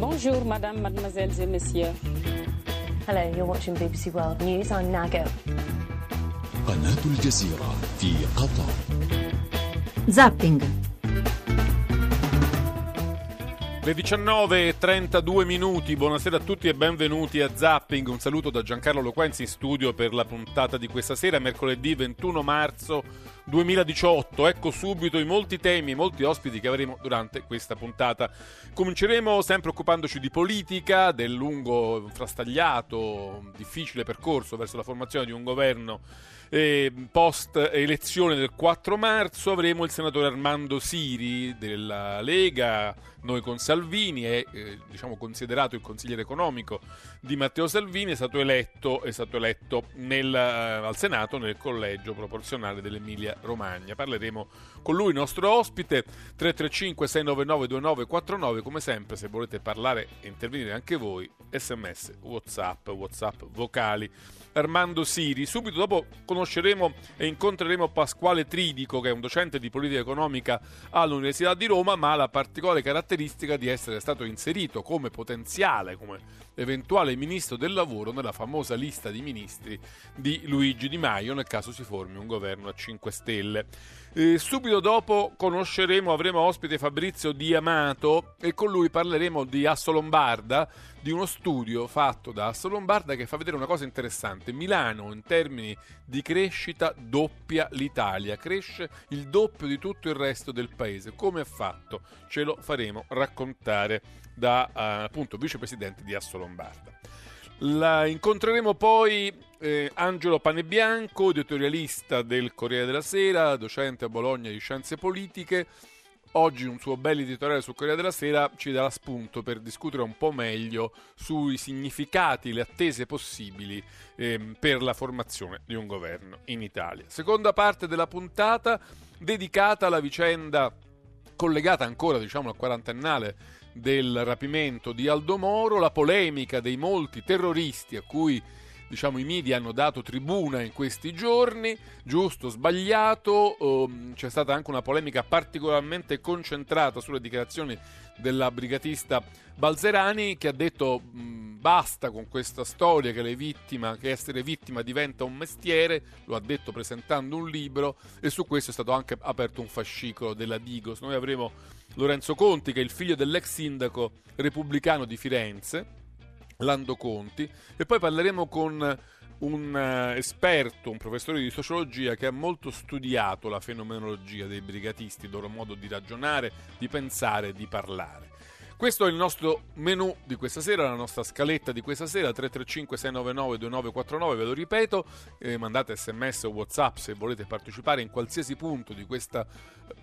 Bonjour, madame, mademoiselles et messieurs. Hello, you're watching BBC World News. I'm Nago. قناة الجزيرة في قطر Zapping. Le 19.32 minuti, buonasera a tutti e benvenuti a Zapping. Un saluto da Giancarlo Loquenzi in studio per la puntata di questa sera, mercoledì 21 marzo 2018. Ecco subito i molti temi e molti ospiti che avremo durante questa puntata. Cominceremo sempre occupandoci di politica, del lungo, frastagliato, difficile percorso verso la formazione di un governo eh, post elezione del 4 marzo avremo il senatore Armando Siri della Lega, noi con Salvini, è eh, diciamo considerato il consigliere economico di Matteo Salvini, è stato eletto, è stato eletto nel, eh, al Senato nel collegio proporzionale dell'Emilia Romagna. Parleremo con lui, nostro ospite, 335 699 2949, come sempre se volete parlare e intervenire anche voi, sms, whatsapp, whatsapp vocali. Armando Siri. Subito dopo conosceremo e incontreremo Pasquale Tridico, che è un docente di politica economica all'Università di Roma, ma la particolare caratteristica di essere stato inserito come potenziale, come eventuale ministro del lavoro nella famosa lista di ministri di Luigi Di Maio nel caso si formi un governo a 5 Stelle. Eh, subito dopo conosceremo, avremo ospite Fabrizio Di Amato e con lui parleremo di Asso Lombarda, di uno studio fatto da Asso Lombarda che fa vedere una cosa interessante. Milano in termini di crescita doppia l'Italia, cresce il doppio di tutto il resto del paese. Come ha fatto? Ce lo faremo raccontare da uh, appunto vicepresidente di Asso Lombarda. La incontreremo poi eh, Angelo Panebianco, editorialista del Corriere della Sera, docente a Bologna di Scienze Politiche. Oggi un suo bel editoriale sul Corriere della Sera ci darà spunto per discutere un po' meglio sui significati, le attese possibili eh, per la formazione di un governo in Italia. Seconda parte della puntata dedicata alla vicenda collegata ancora diciamo al quarantennale del rapimento di Aldo Moro, la polemica dei molti terroristi a cui diciamo, i media hanno dato tribuna in questi giorni, giusto, sbagliato, um, c'è stata anche una polemica particolarmente concentrata sulle dichiarazioni della brigatista Balzerani che ha detto mh, basta con questa storia che, vittima, che essere vittima diventa un mestiere, lo ha detto presentando un libro e su questo è stato anche aperto un fascicolo della Digos. Noi avremo Lorenzo Conti, che è il figlio dell'ex sindaco repubblicano di Firenze, Lando Conti, e poi parleremo con un uh, esperto, un professore di sociologia che ha molto studiato la fenomenologia dei brigatisti, il loro modo di ragionare, di pensare, di parlare. Questo è il nostro menù di questa sera, la nostra scaletta di questa sera, 335 699 2949, ve lo ripeto, eh, mandate sms o whatsapp se volete partecipare in qualsiasi punto di questa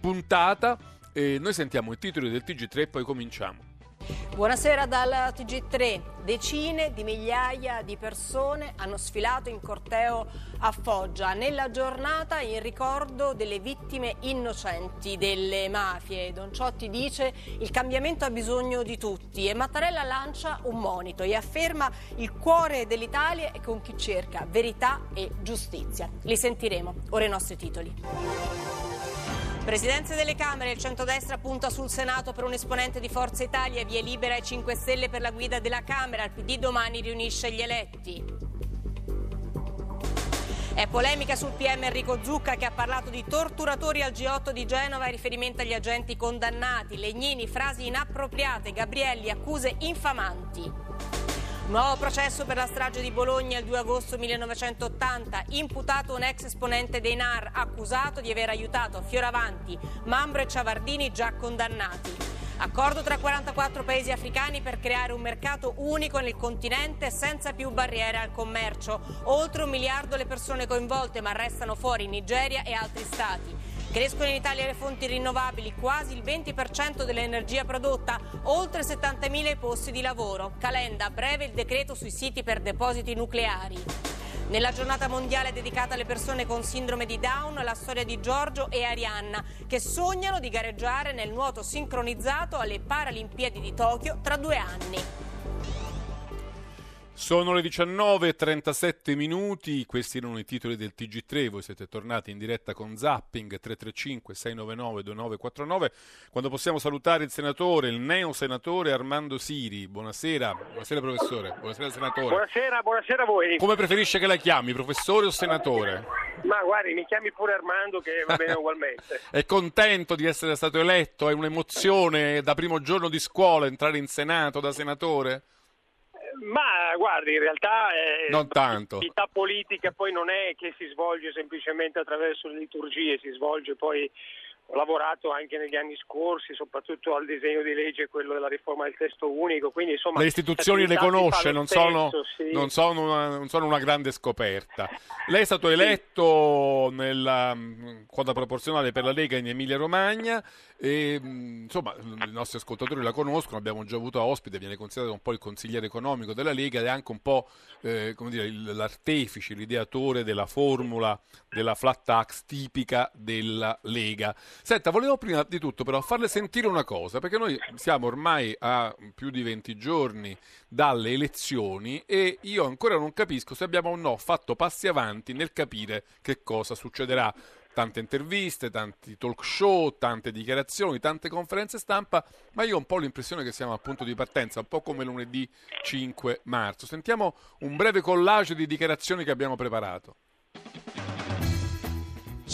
puntata e noi sentiamo i titoli del TG3 e poi cominciamo. Buonasera dal TG3. Decine di migliaia di persone hanno sfilato in corteo a Foggia nella giornata in ricordo delle vittime innocenti delle mafie. Don Ciotti dice il cambiamento ha bisogno di tutti e Mattarella lancia un monito e afferma il cuore dell'Italia è con chi cerca verità e giustizia. Li sentiremo. Ora i nostri titoli. Presidenze delle Camere, il centrodestra punta sul Senato per un esponente di Forza Italia, via libera e 5 Stelle per la guida della Camera, il PD domani riunisce gli eletti. È polemica sul PM Enrico Zucca che ha parlato di torturatori al G8 di Genova in riferimento agli agenti condannati. Legnini, frasi inappropriate, Gabrielli, accuse infamanti. Nuovo processo per la strage di Bologna il 2 agosto 1980. Imputato un ex esponente dei NAR, accusato di aver aiutato Fioravanti, Mambro e Ciavardini già condannati. Accordo tra 44 paesi africani per creare un mercato unico nel continente senza più barriere al commercio. Oltre un miliardo le persone coinvolte, ma restano fuori Nigeria e altri stati. Crescono in Italia le fonti rinnovabili, quasi il 20% dell'energia prodotta, oltre 70.000 i posti di lavoro. Calenda, breve il decreto sui siti per depositi nucleari. Nella giornata mondiale dedicata alle persone con sindrome di Down, la storia di Giorgio e Arianna, che sognano di gareggiare nel nuoto sincronizzato alle Paralimpiadi di Tokyo tra due anni. Sono le 19.37 minuti, questi erano i titoli del TG3, voi siete tornati in diretta con Zapping 335-699-2949, quando possiamo salutare il senatore, il neo senatore Armando Siri. Buonasera, buonasera professore, buonasera senatore. Buonasera, buonasera a voi. Come preferisce che la chiami, professore o senatore? Ma guardi, mi chiami pure Armando che va bene ugualmente. È contento di essere stato eletto? È un'emozione da primo giorno di scuola entrare in Senato da senatore? Ma guardi, in realtà eh, non tanto. l'attività politica poi non è che si svolge semplicemente attraverso le liturgie, si svolge poi ho lavorato anche negli anni scorsi, soprattutto al disegno di legge, quello della riforma del testo unico. Quindi, insomma, le istituzioni le conosce, non, stesso, sono, sì. non, sono una, non, sono, una, grande scoperta. Lei è stato eletto nella quota proporzionale per la Lega in Emilia Romagna e insomma i nostri ascoltatori la conoscono, abbiamo già avuto ospite, viene considerato un po' il consigliere economico della Lega ed è anche un po' eh, dire, l'artefice, l'ideatore della formula della flat tax tipica della Lega. Senta, volevo prima di tutto però farle sentire una cosa, perché noi siamo ormai a più di 20 giorni dalle elezioni e io ancora non capisco se abbiamo o no fatto passi avanti nel capire che cosa succederà. Tante interviste, tanti talk show, tante dichiarazioni, tante conferenze stampa, ma io ho un po' l'impressione che siamo al punto di partenza, un po' come lunedì 5 marzo. Sentiamo un breve collage di dichiarazioni che abbiamo preparato.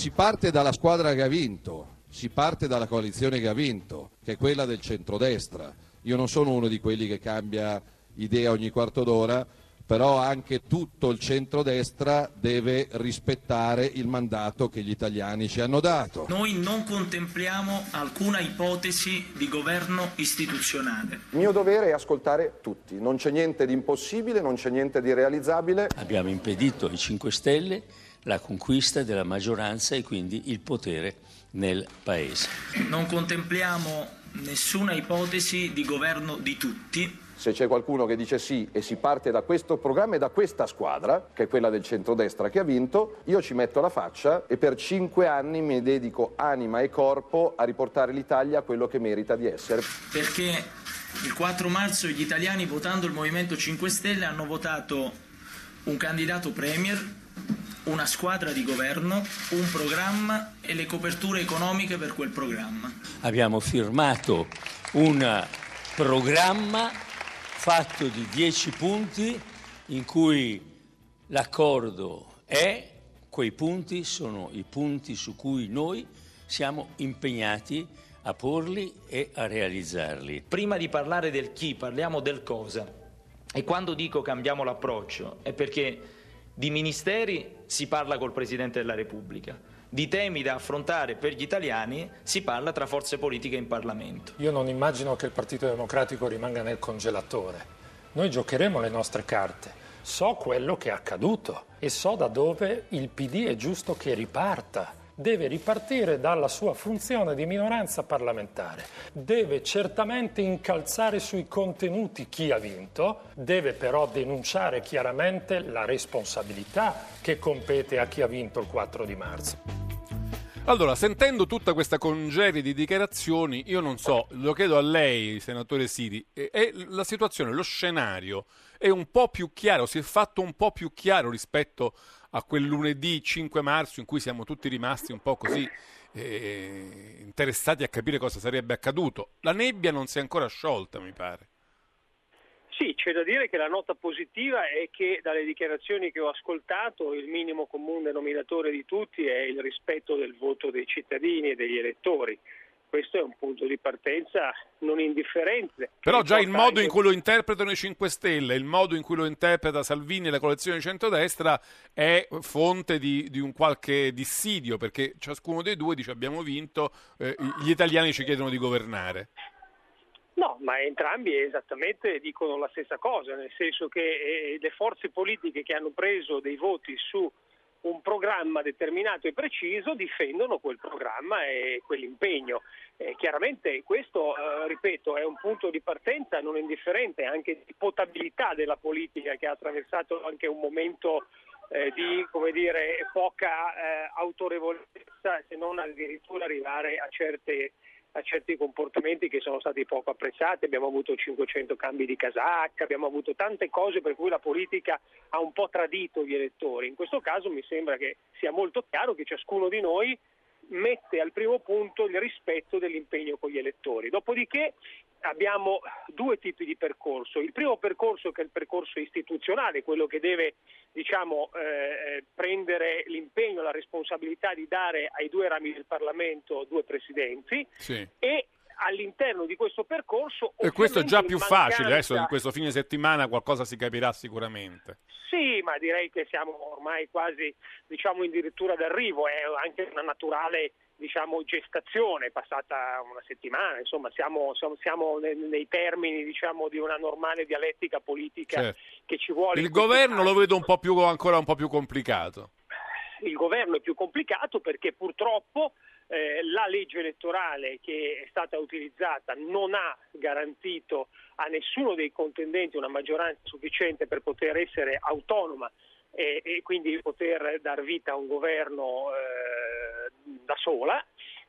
Si parte dalla squadra che ha vinto, si parte dalla coalizione che ha vinto, che è quella del centrodestra. Io non sono uno di quelli che cambia idea ogni quarto d'ora, però anche tutto il centrodestra deve rispettare il mandato che gli italiani ci hanno dato. Noi non contempliamo alcuna ipotesi di governo istituzionale. Il mio dovere è ascoltare tutti, non c'è niente di impossibile, non c'è niente di realizzabile. Abbiamo impedito ai 5 Stelle la conquista della maggioranza e quindi il potere nel Paese. Non contempliamo nessuna ipotesi di governo di tutti. Se c'è qualcuno che dice sì e si parte da questo programma e da questa squadra, che è quella del centrodestra che ha vinto, io ci metto la faccia e per cinque anni mi dedico anima e corpo a riportare l'Italia a quello che merita di essere. Perché il 4 marzo gli italiani votando il Movimento 5 Stelle hanno votato un candidato premier una squadra di governo, un programma e le coperture economiche per quel programma. Abbiamo firmato un programma fatto di dieci punti in cui l'accordo è, quei punti sono i punti su cui noi siamo impegnati a porli e a realizzarli. Prima di parlare del chi, parliamo del cosa. E quando dico cambiamo l'approccio è perché di ministeri si parla col Presidente della Repubblica, di temi da affrontare per gli italiani si parla tra forze politiche in Parlamento. Io non immagino che il Partito Democratico rimanga nel congelatore. Noi giocheremo le nostre carte. So quello che è accaduto e so da dove il PD è giusto che riparta deve ripartire dalla sua funzione di minoranza parlamentare, deve certamente incalzare sui contenuti chi ha vinto, deve però denunciare chiaramente la responsabilità che compete a chi ha vinto il 4 di marzo. Allora, sentendo tutta questa congerie di dichiarazioni, io non so, lo chiedo a lei, senatore Siri, è la situazione, lo scenario è un po' più chiaro, si è fatto un po' più chiaro rispetto a quel lunedì 5 marzo in cui siamo tutti rimasti un po' così eh, interessati a capire cosa sarebbe accaduto. La nebbia non si è ancora sciolta, mi pare. Sì, c'è da dire che la nota positiva è che dalle dichiarazioni che ho ascoltato il minimo comune denominatore di tutti è il rispetto del voto dei cittadini e degli elettori questo è un punto di partenza non indifferente. Però già il modo in cui lo interpretano i 5 Stelle, il modo in cui lo interpreta Salvini e la coalizione di centrodestra è fonte di, di un qualche dissidio, perché ciascuno dei due dice abbiamo vinto, eh, gli italiani ci chiedono di governare. No, ma entrambi esattamente dicono la stessa cosa, nel senso che eh, le forze politiche che hanno preso dei voti su un programma determinato e preciso difendono quel programma e quell'impegno. Eh, chiaramente questo, eh, ripeto, è un punto di partenza non indifferente anche di potabilità della politica che ha attraversato anche un momento eh, di dire, poca eh, autorevolezza, se non addirittura arrivare a certe a certi comportamenti che sono stati poco apprezzati, abbiamo avuto 500 cambi di casacca, abbiamo avuto tante cose per cui la politica ha un po' tradito gli elettori. In questo caso mi sembra che sia molto chiaro che ciascuno di noi mette al primo punto il rispetto dell'impegno con gli elettori. Dopodiché abbiamo due tipi di percorso. Il primo percorso che è il percorso istituzionale, quello che deve diciamo, eh, prendere l'impegno, la responsabilità di dare ai due rami del Parlamento due presidenti Sì. e all'interno di questo percorso E questo è già più in facile, adesso in mancanza- questo fine settimana qualcosa si capirà sicuramente. Sì, ma direi che siamo ormai quasi diciamo, addirittura d'arrivo, è anche una naturale diciamo, gestazione, è passata una settimana, insomma siamo, siamo- siamo ne- nei termini diciamo, di una normale dialettica politica Certo. che ci vuole. Il governo lo vedo un po' più, ancora un po' più complicato. Il governo è più complicato perché purtroppo eh, la legge elettorale che è stata utilizzata non ha garantito a nessuno dei contendenti una maggioranza sufficiente per poter essere autonoma e, e quindi poter dar vita a un governo eh, da sola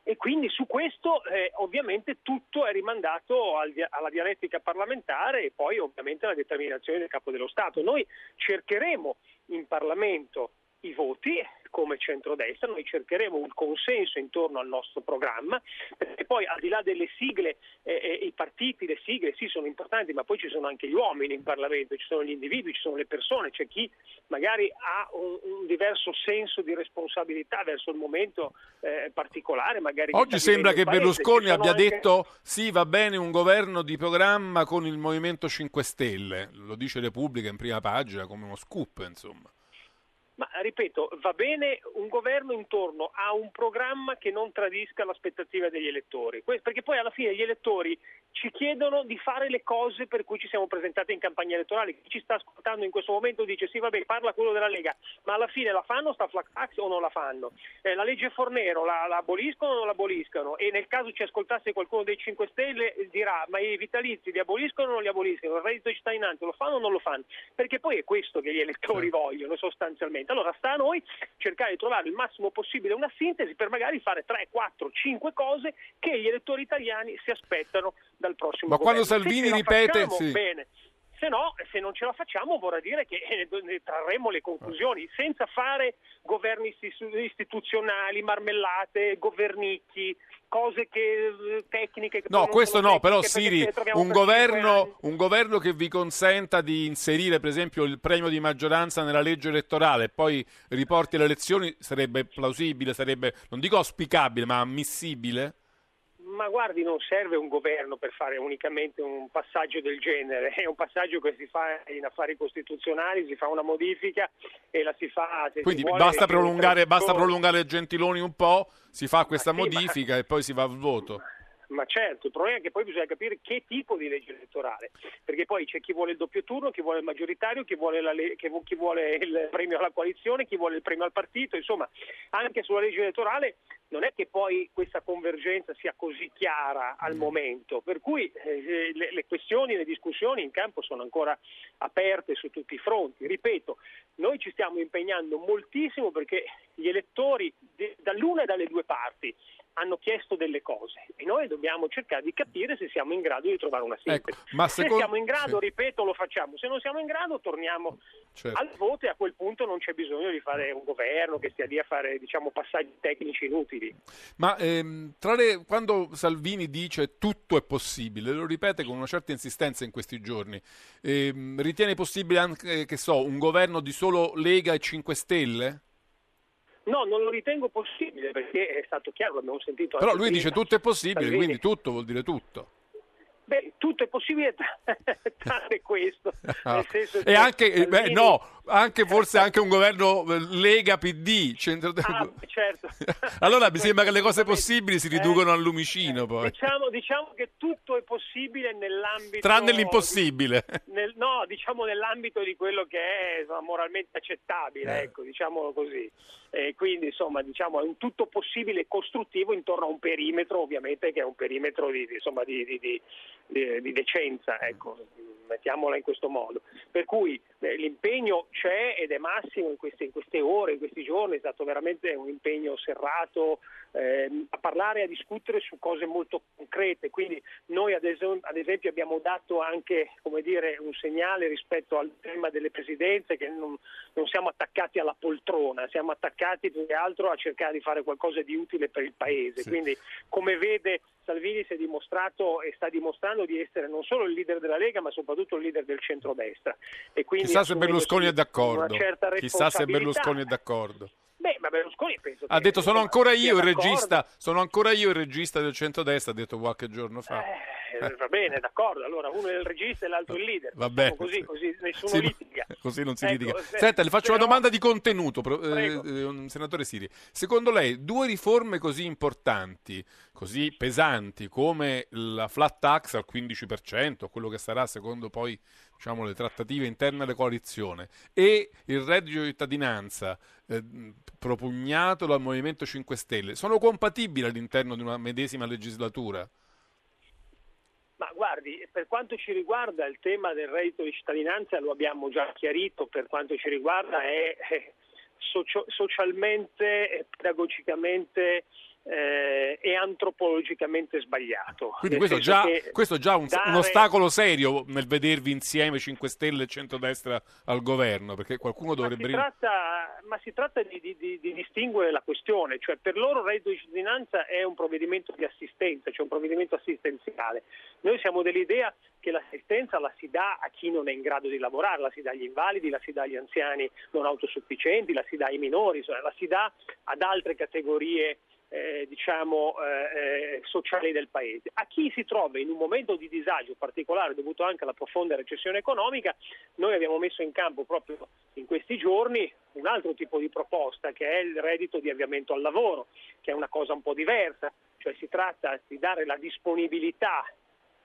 e quindi su questo eh, ovviamente tutto è rimandato al alla dialettica parlamentare e poi ovviamente alla determinazione del capo dello Stato. Noi cercheremo in Parlamento i voti come centrodestra, noi cercheremo un consenso intorno al nostro programma, perché poi al di là delle sigle, eh, eh, i partiti, le sigle sì sono importanti, ma poi ci sono anche gli uomini in Parlamento, ci sono gli individui, ci sono le persone, c'è chi magari ha un, un diverso senso di responsabilità verso il momento eh, particolare. Oggi sembra che. Berlusconi abbia anche- detto sì, va bene un governo di programma con il Movimento 5 Stelle. Lo dice Repubblica in prima pagina come uno scoop, insomma. Ma ripeto, va bene un governo intorno a un programma che non tradisca l'aspettativa degli elettori, perché poi alla fine gli elettori ci chiedono di fare le cose per cui ci siamo presentati in campagna elettorale. Chi ci sta ascoltando in questo momento dice sì, vabbè, parla quello della Lega, ma alla fine la fanno sta flat tax o non la fanno? Eh, la legge Fornero la, la aboliscono o non la aboliscono? E nel caso ci ascoltasse qualcuno dei 5 Stelle eh, dirà ma i vitalizi li aboliscono o non li aboliscono? Il reddito di cittadinanza lo fanno o non lo fanno? Perché poi è questo che gli elettori vogliono sostanzialmente. Allora sta a noi cercare di trovare il massimo possibile una sintesi per magari fare 3, 4, 5 cose che gli elettori italiani si aspettano dal prossimo Ma quando governo. Se Salvini ripete, sì. bene. Se no, se non ce la facciamo vorrà dire che eh, ne trarremo le conclusioni senza fare governi istitu- istituzionali, marmellate, governicchi, cose che, eh, tecniche che No, questo no, però tecniche perché Siri, un governo, un governo che vi consenta di inserire per esempio il premio di maggioranza nella legge elettorale e poi riporti le elezioni sarebbe plausibile, sarebbe, non dico auspicabile, ma ammissibile? Ma guardi, non serve un governo per fare unicamente un passaggio del genere, è un passaggio che si fa in affari costituzionali, si fa una modifica e la si fa... se si Quindi vuole, basta prolungare, basta prolungare Gentiloni un po', si fa questa sì, ma- modifica e poi si va al voto. Ma certo, il problema è che poi bisogna capire che tipo di legge elettorale, perché poi c'è chi vuole il doppio turno, chi vuole il maggioritario, chi vuole, la le- chi vuole il premio alla coalizione, chi vuole il premio al partito, insomma, anche sulla legge elettorale non è che poi questa convergenza sia così chiara al momento, per cui eh, le, le questioni, le discussioni in campo sono ancora aperte su tutti i fronti. Ripeto, noi ci stiamo impegnando moltissimo perché gli elettori de- dall'una e dalle due parti hanno chiesto delle cose e noi dobbiamo cercare di capire se siamo in grado di trovare una sintesi. Ecco, ma se secondo- siamo in grado, sì. ripeto, lo facciamo. Se non siamo in grado, torniamo Certo. al voto e a quel punto non c'è bisogno di fare un governo che stia lì a fare diciamo, passaggi tecnici inutili. Ma ehm, tra le- quando Salvini dice tutto è possibile, lo ripete con una certa insistenza in questi giorni, ehm, ritiene possibile anche, che so, un governo di solo Lega e 5 Stelle? No, non lo ritengo possibile perché è stato chiaro, l'abbiamo sentito Però lui prima. dice tutto è possibile, Salvini. quindi tutto vuol dire tutto. Beh, tutto è possibile tranne questo. Senso E che anche, eh, beh, no, anche forse anche un governo eh, Lega PD. centro- Ah, certo. allora mi sembra che le cose possibili si riducono al lumicino poi. Diciamo, diciamo che tutto è possibile nell'ambito Tranne l'impossibile. nel- no, diciamo nell'ambito di quello che è insomma, moralmente accettabile, Eh. ecco, diciamolo così. E quindi insomma diciamo è un tutto possibile costruttivo intorno a un perimetro ovviamente che è un perimetro di, di- insomma, di, di- di- decenza. Ecco. Mettiamola in questo modo. Per cui eh, l'impegno c'è ed è massimo in queste, in queste, ore, in questi giorni, è stato veramente un impegno serrato eh, a parlare e a discutere su cose molto concrete. Quindi noi ad, es- ad esempio abbiamo dato anche dire, un segnale rispetto al tema delle presidenze che non, non siamo attaccati alla poltrona, siamo attaccati più che altro a cercare di fare qualcosa di utile per il Paese. Sì. Quindi come vede Salvini si è dimostrato e sta dimostrando di essere non solo il leader della Lega ma soprattutto il leader del centrodestra. E quindi Chissà se Berlusconi è d'accordo. Chissà se. Berlusconi è d'accordo. Beh, ma Berlusconi penso Ha detto sono ancora io il regista, sono ancora io il regista del centrodestra, ha detto qualche giorno fa. Eh, va bene, d'accordo. Allora uno è il regista e l'altro il leader. Va bene. Così, così nessuno Sì, litiga. Così non si Ecco, litiga. se- Senta, le faccio una però- domanda di contenuto, eh, eh, senatore Siri. Secondo lei, due riforme così importanti, così pesanti come la flat tax al 15%, quello che sarà secondo poi diciamo, le trattative interne alla coalizione, e il reddito di cittadinanza eh, propugnato dal Movimento 5 Stelle, sono compatibili all'interno di una medesima legislatura? Ma guardi, per quanto ci riguarda il tema del reddito di cittadinanza lo abbiamo già chiarito, per quanto ci riguarda è, è socio- socialmente e pedagogicamente eh, e antropologicamente sbagliato. Quindi questo già, questo già un, dare- un ostacolo serio nel vedervi insieme 5 Stelle e centrodestra al governo, perché qualcuno Ma dovrebbe... si tratta, ma si tratta di, di- di- di distinguere la questione, cioè per loro il reddito di cittadinanza è un provvedimento di assistenza, cioè un provvedimento assistenziale. Noi siamo dell'idea che l'assistenza la si dà a chi non è in grado di lavorare, la si dà agli invalidi, la si dà agli anziani non autosufficienti, la si dà ai minori, la si dà ad altre categorie eh, diciamo, eh, eh, sociali del paese. A chi si trova in un momento di disagio particolare dovuto anche alla profonda recessione economica, noi abbiamo messo in campo proprio in questi giorni un altro tipo di proposta che è il reddito di avviamento al lavoro, che è una cosa un po' diversa, cioè si tratta di dare la disponibilità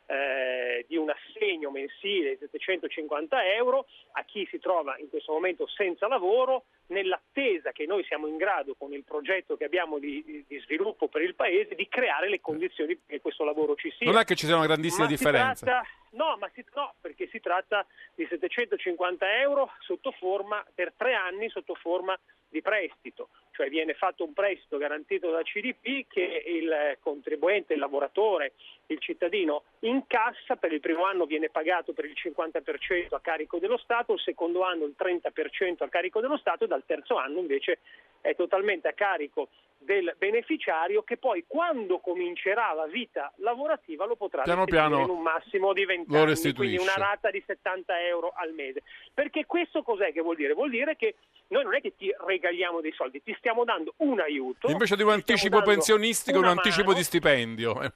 eh, di un assegno mensile di 750 euro a chi si trova in questo momento senza lavoro nell'attesa che noi siamo in grado con il progetto che abbiamo di, di sviluppo per il Paese di creare le condizioni perché questo lavoro ci sia. Non è che ci sia una grandissima Ma differenza. tratta- no, ma si- no, perché si tratta di 750 euro sotto forma, per tre anni sotto forma di prestito, cioè viene fatto un prestito garantito da CDP che il contribuente, il lavoratore, il cittadino incassa, per il primo anno viene pagato per il 50% a carico dello Stato, il secondo anno il 30% a carico dello Stato e dal terzo anno invece è totalmente a carico del beneficiario che poi quando comincerà la vita lavorativa lo potrà Piano piano in un massimo di 20 lo anni, restituisce. quindi una rata di 70 euro al mese. Perché questo cos'è che vuol dire? Vuol dire che noi non è che ti regaliamo dei soldi, ti stiamo dando un aiuto. Invece di un anticipo pensionistico, un una anticipo mano, di stipendio.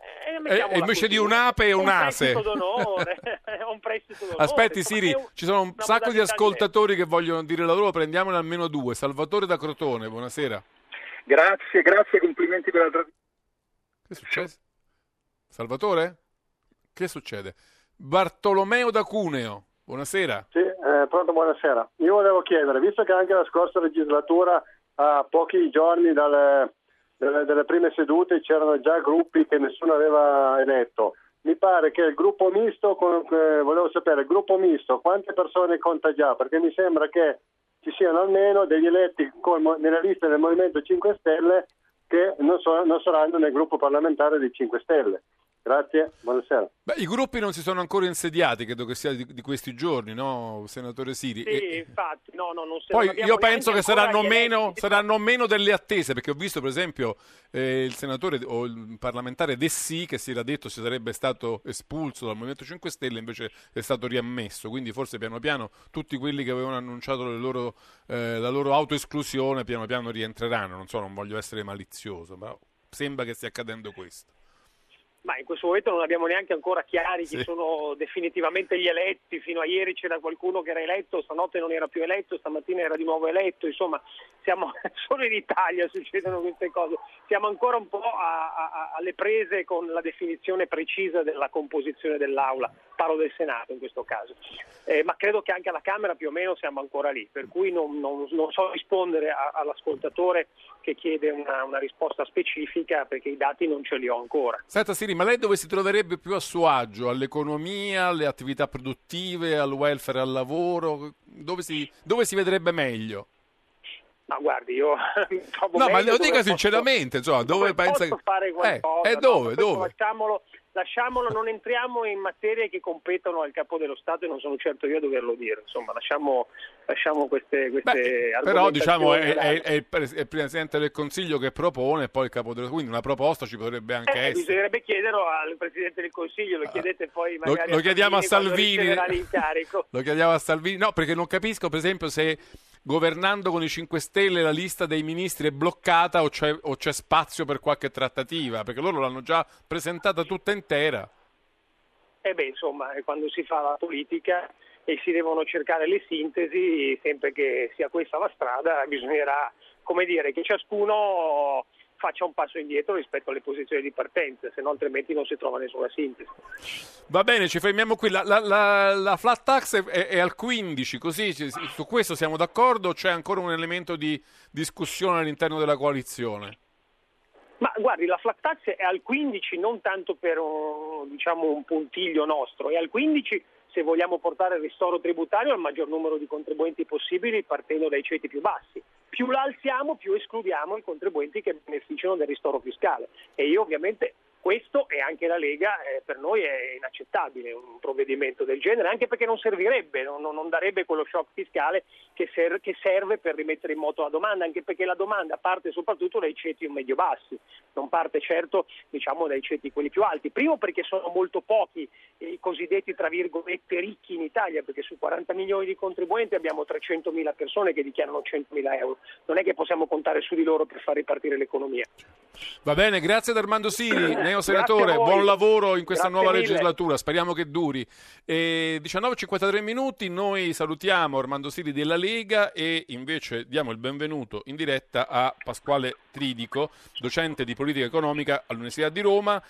Eh, e e mettiamola invece così, di un ape e un ase. prestito d'onore, un prestito d'onore. Aspetti insomma, Siri, è un- ci sono un sacco di ascoltatori che vogliono dire la loro, prendiamone almeno due. Salvatore da Crotone, buonasera. Grazie, grazie, complimenti per la trasmissione. Che succede? Salvatore? Che succede? Bartolomeo da Cuneo, buonasera. Sì, eh, pronto, buonasera. Io volevo chiedere, visto che anche la scorsa legislatura, a pochi giorni dalle, delle, delle prime sedute, c'erano già gruppi che nessuno aveva eletto, mi pare che il gruppo misto, eh, volevo sapere, il gruppo misto, quante persone conta già? Perché mi sembra che ci siano almeno degli eletti col nelle liste del Movimento 5 Stelle che non, so- non saranno nel gruppo parlamentare dei 5 Stelle. Grazie, buonasera. Beh, I gruppi non si sono ancora insediati, credo che sia di, di questi giorni, no, senatore Siri? Sì, E- infatti, no, no, non se- Poi io penso che saranno meno, saranno meno delle attese, perché ho visto per esempio eh, il senatore o il parlamentare Dessì che si era detto si sarebbe stato espulso dal Movimento 5 Stelle, invece è stato riammesso, quindi forse piano piano tutti quelli che avevano annunciato le loro, eh, la loro autoesclusione piano piano rientreranno, non so, non voglio essere malizioso, ma sembra che stia accadendo questo. Ma in questo momento non abbiamo neanche ancora chiari chi Sì. sono definitivamente gli eletti. Fino a ieri c'era qualcuno che era eletto, stanotte non era più eletto, stamattina era di nuovo eletto. Insomma, siamo solo in Italia succedono queste cose. Siamo ancora un po' a- a- alle prese con la definizione precisa della composizione dell'Aula. Parlo del Senato in questo caso. Eh, ma credo che anche alla Camera più o meno siamo ancora lì, per cui non, non- non so rispondere a- all'ascoltatore che chiede una, una risposta specifica perché i dati non ce li ho ancora. Senta Siri, Siri, ma lei dove si troverebbe più a suo agio? All'economia, alle attività produttive, al welfare, al lavoro? Dove si, dove si vedrebbe meglio? Ma guardi, io No, ma lo dove dica posso- sinceramente, insomma, dove, pensa posso che... fare qualcosa. Eh, e no? dove, Questo dove? Lasciamolo, lasciamolo, non entriamo in materie che competono al capo dello Stato e non sono certo io a doverlo dire. Insomma, lasciamo, lasciamo queste, queste Però diciamo è, è- è il, Presidente del Consiglio che propone e poi il Capo dello Quindi una proposta ci potrebbe anche Eh, essere. bisognerebbe chiederlo al Presidente del Consiglio, lo chiedete poi Lo, magari lo chiediamo a Salvini. Lo chiediamo a Salvini. No, perché non capisco, per esempio, se governando con i 5 Stelle la lista dei ministri è bloccata o c'è, o c'è spazio per qualche trattativa, perché loro l'hanno già presentata tutta intera. E beh, insomma, eh, quando si fa la politica e si devono cercare le sintesi, sempre che sia questa la strada, bisognerà, come dire, che ciascuno faccia un passo indietro rispetto alle posizioni di partenza, se no altrimenti non si trova nessuna sintesi. Va bene, ci fermiamo qui. La, la- la- la flat tax è, è- al 15, così su questo siamo d'accordo o c'è ancora un elemento di discussione all'interno della coalizione? Ma guardi, la flat tax è al 15 non tanto per diciamo, un puntiglio nostro, è al 15 se vogliamo portare il ristoro tributario al maggior numero di contribuenti possibili partendo dai ceti più bassi. Più la alziamo, più escludiamo i contribuenti che beneficiano del ristoro fiscale. E io ovviamente questo e anche la Lega eh, per noi è inaccettabile un provvedimento del genere, anche perché non servirebbe, non, non- darebbe quello shock fiscale che, ser- che serve per rimettere in moto la domanda, anche perché la domanda parte soprattutto dai ceti medio-bassi, non parte certo diciamo, dai ceti quelli più alti. Primo perché sono molto pochi i cosiddetti tra virgolette ricchi in Italia, perché su 40 milioni di contribuenti abbiamo 300 mila persone che dichiarano 100 mila euro. Non è che possiamo contare su di loro per far ripartire l'economia. Va bene, grazie ad Armando Siri, neo senatore, buon lavoro in questa Grazie nuova mille. legislatura, speriamo che duri. E 19.53 minuti, noi salutiamo Armando Siri della Lega e invece diamo il benvenuto in diretta a Pasquale Tridico, docente di politica economica all'Università di Roma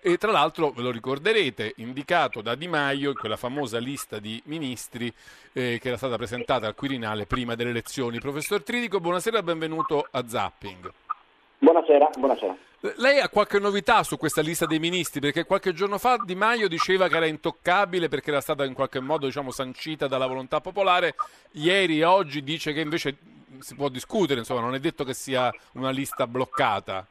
e tra l'altro ve lo ricorderete, indicato da Di Maio in quella famosa lista di ministri eh, che era stata presentata al Quirinale prima delle elezioni. Professor Tridico, buonasera e benvenuto a Zapping. Buonasera, buonasera. Lei ha qualche novità su questa lista dei ministri? Perché qualche giorno fa Di Maio diceva che era intoccabile perché era stata in qualche modo diciamo, sancita dalla volontà popolare. Ieri e oggi dice che invece si può discutere, insomma, non è detto che sia una lista bloccata.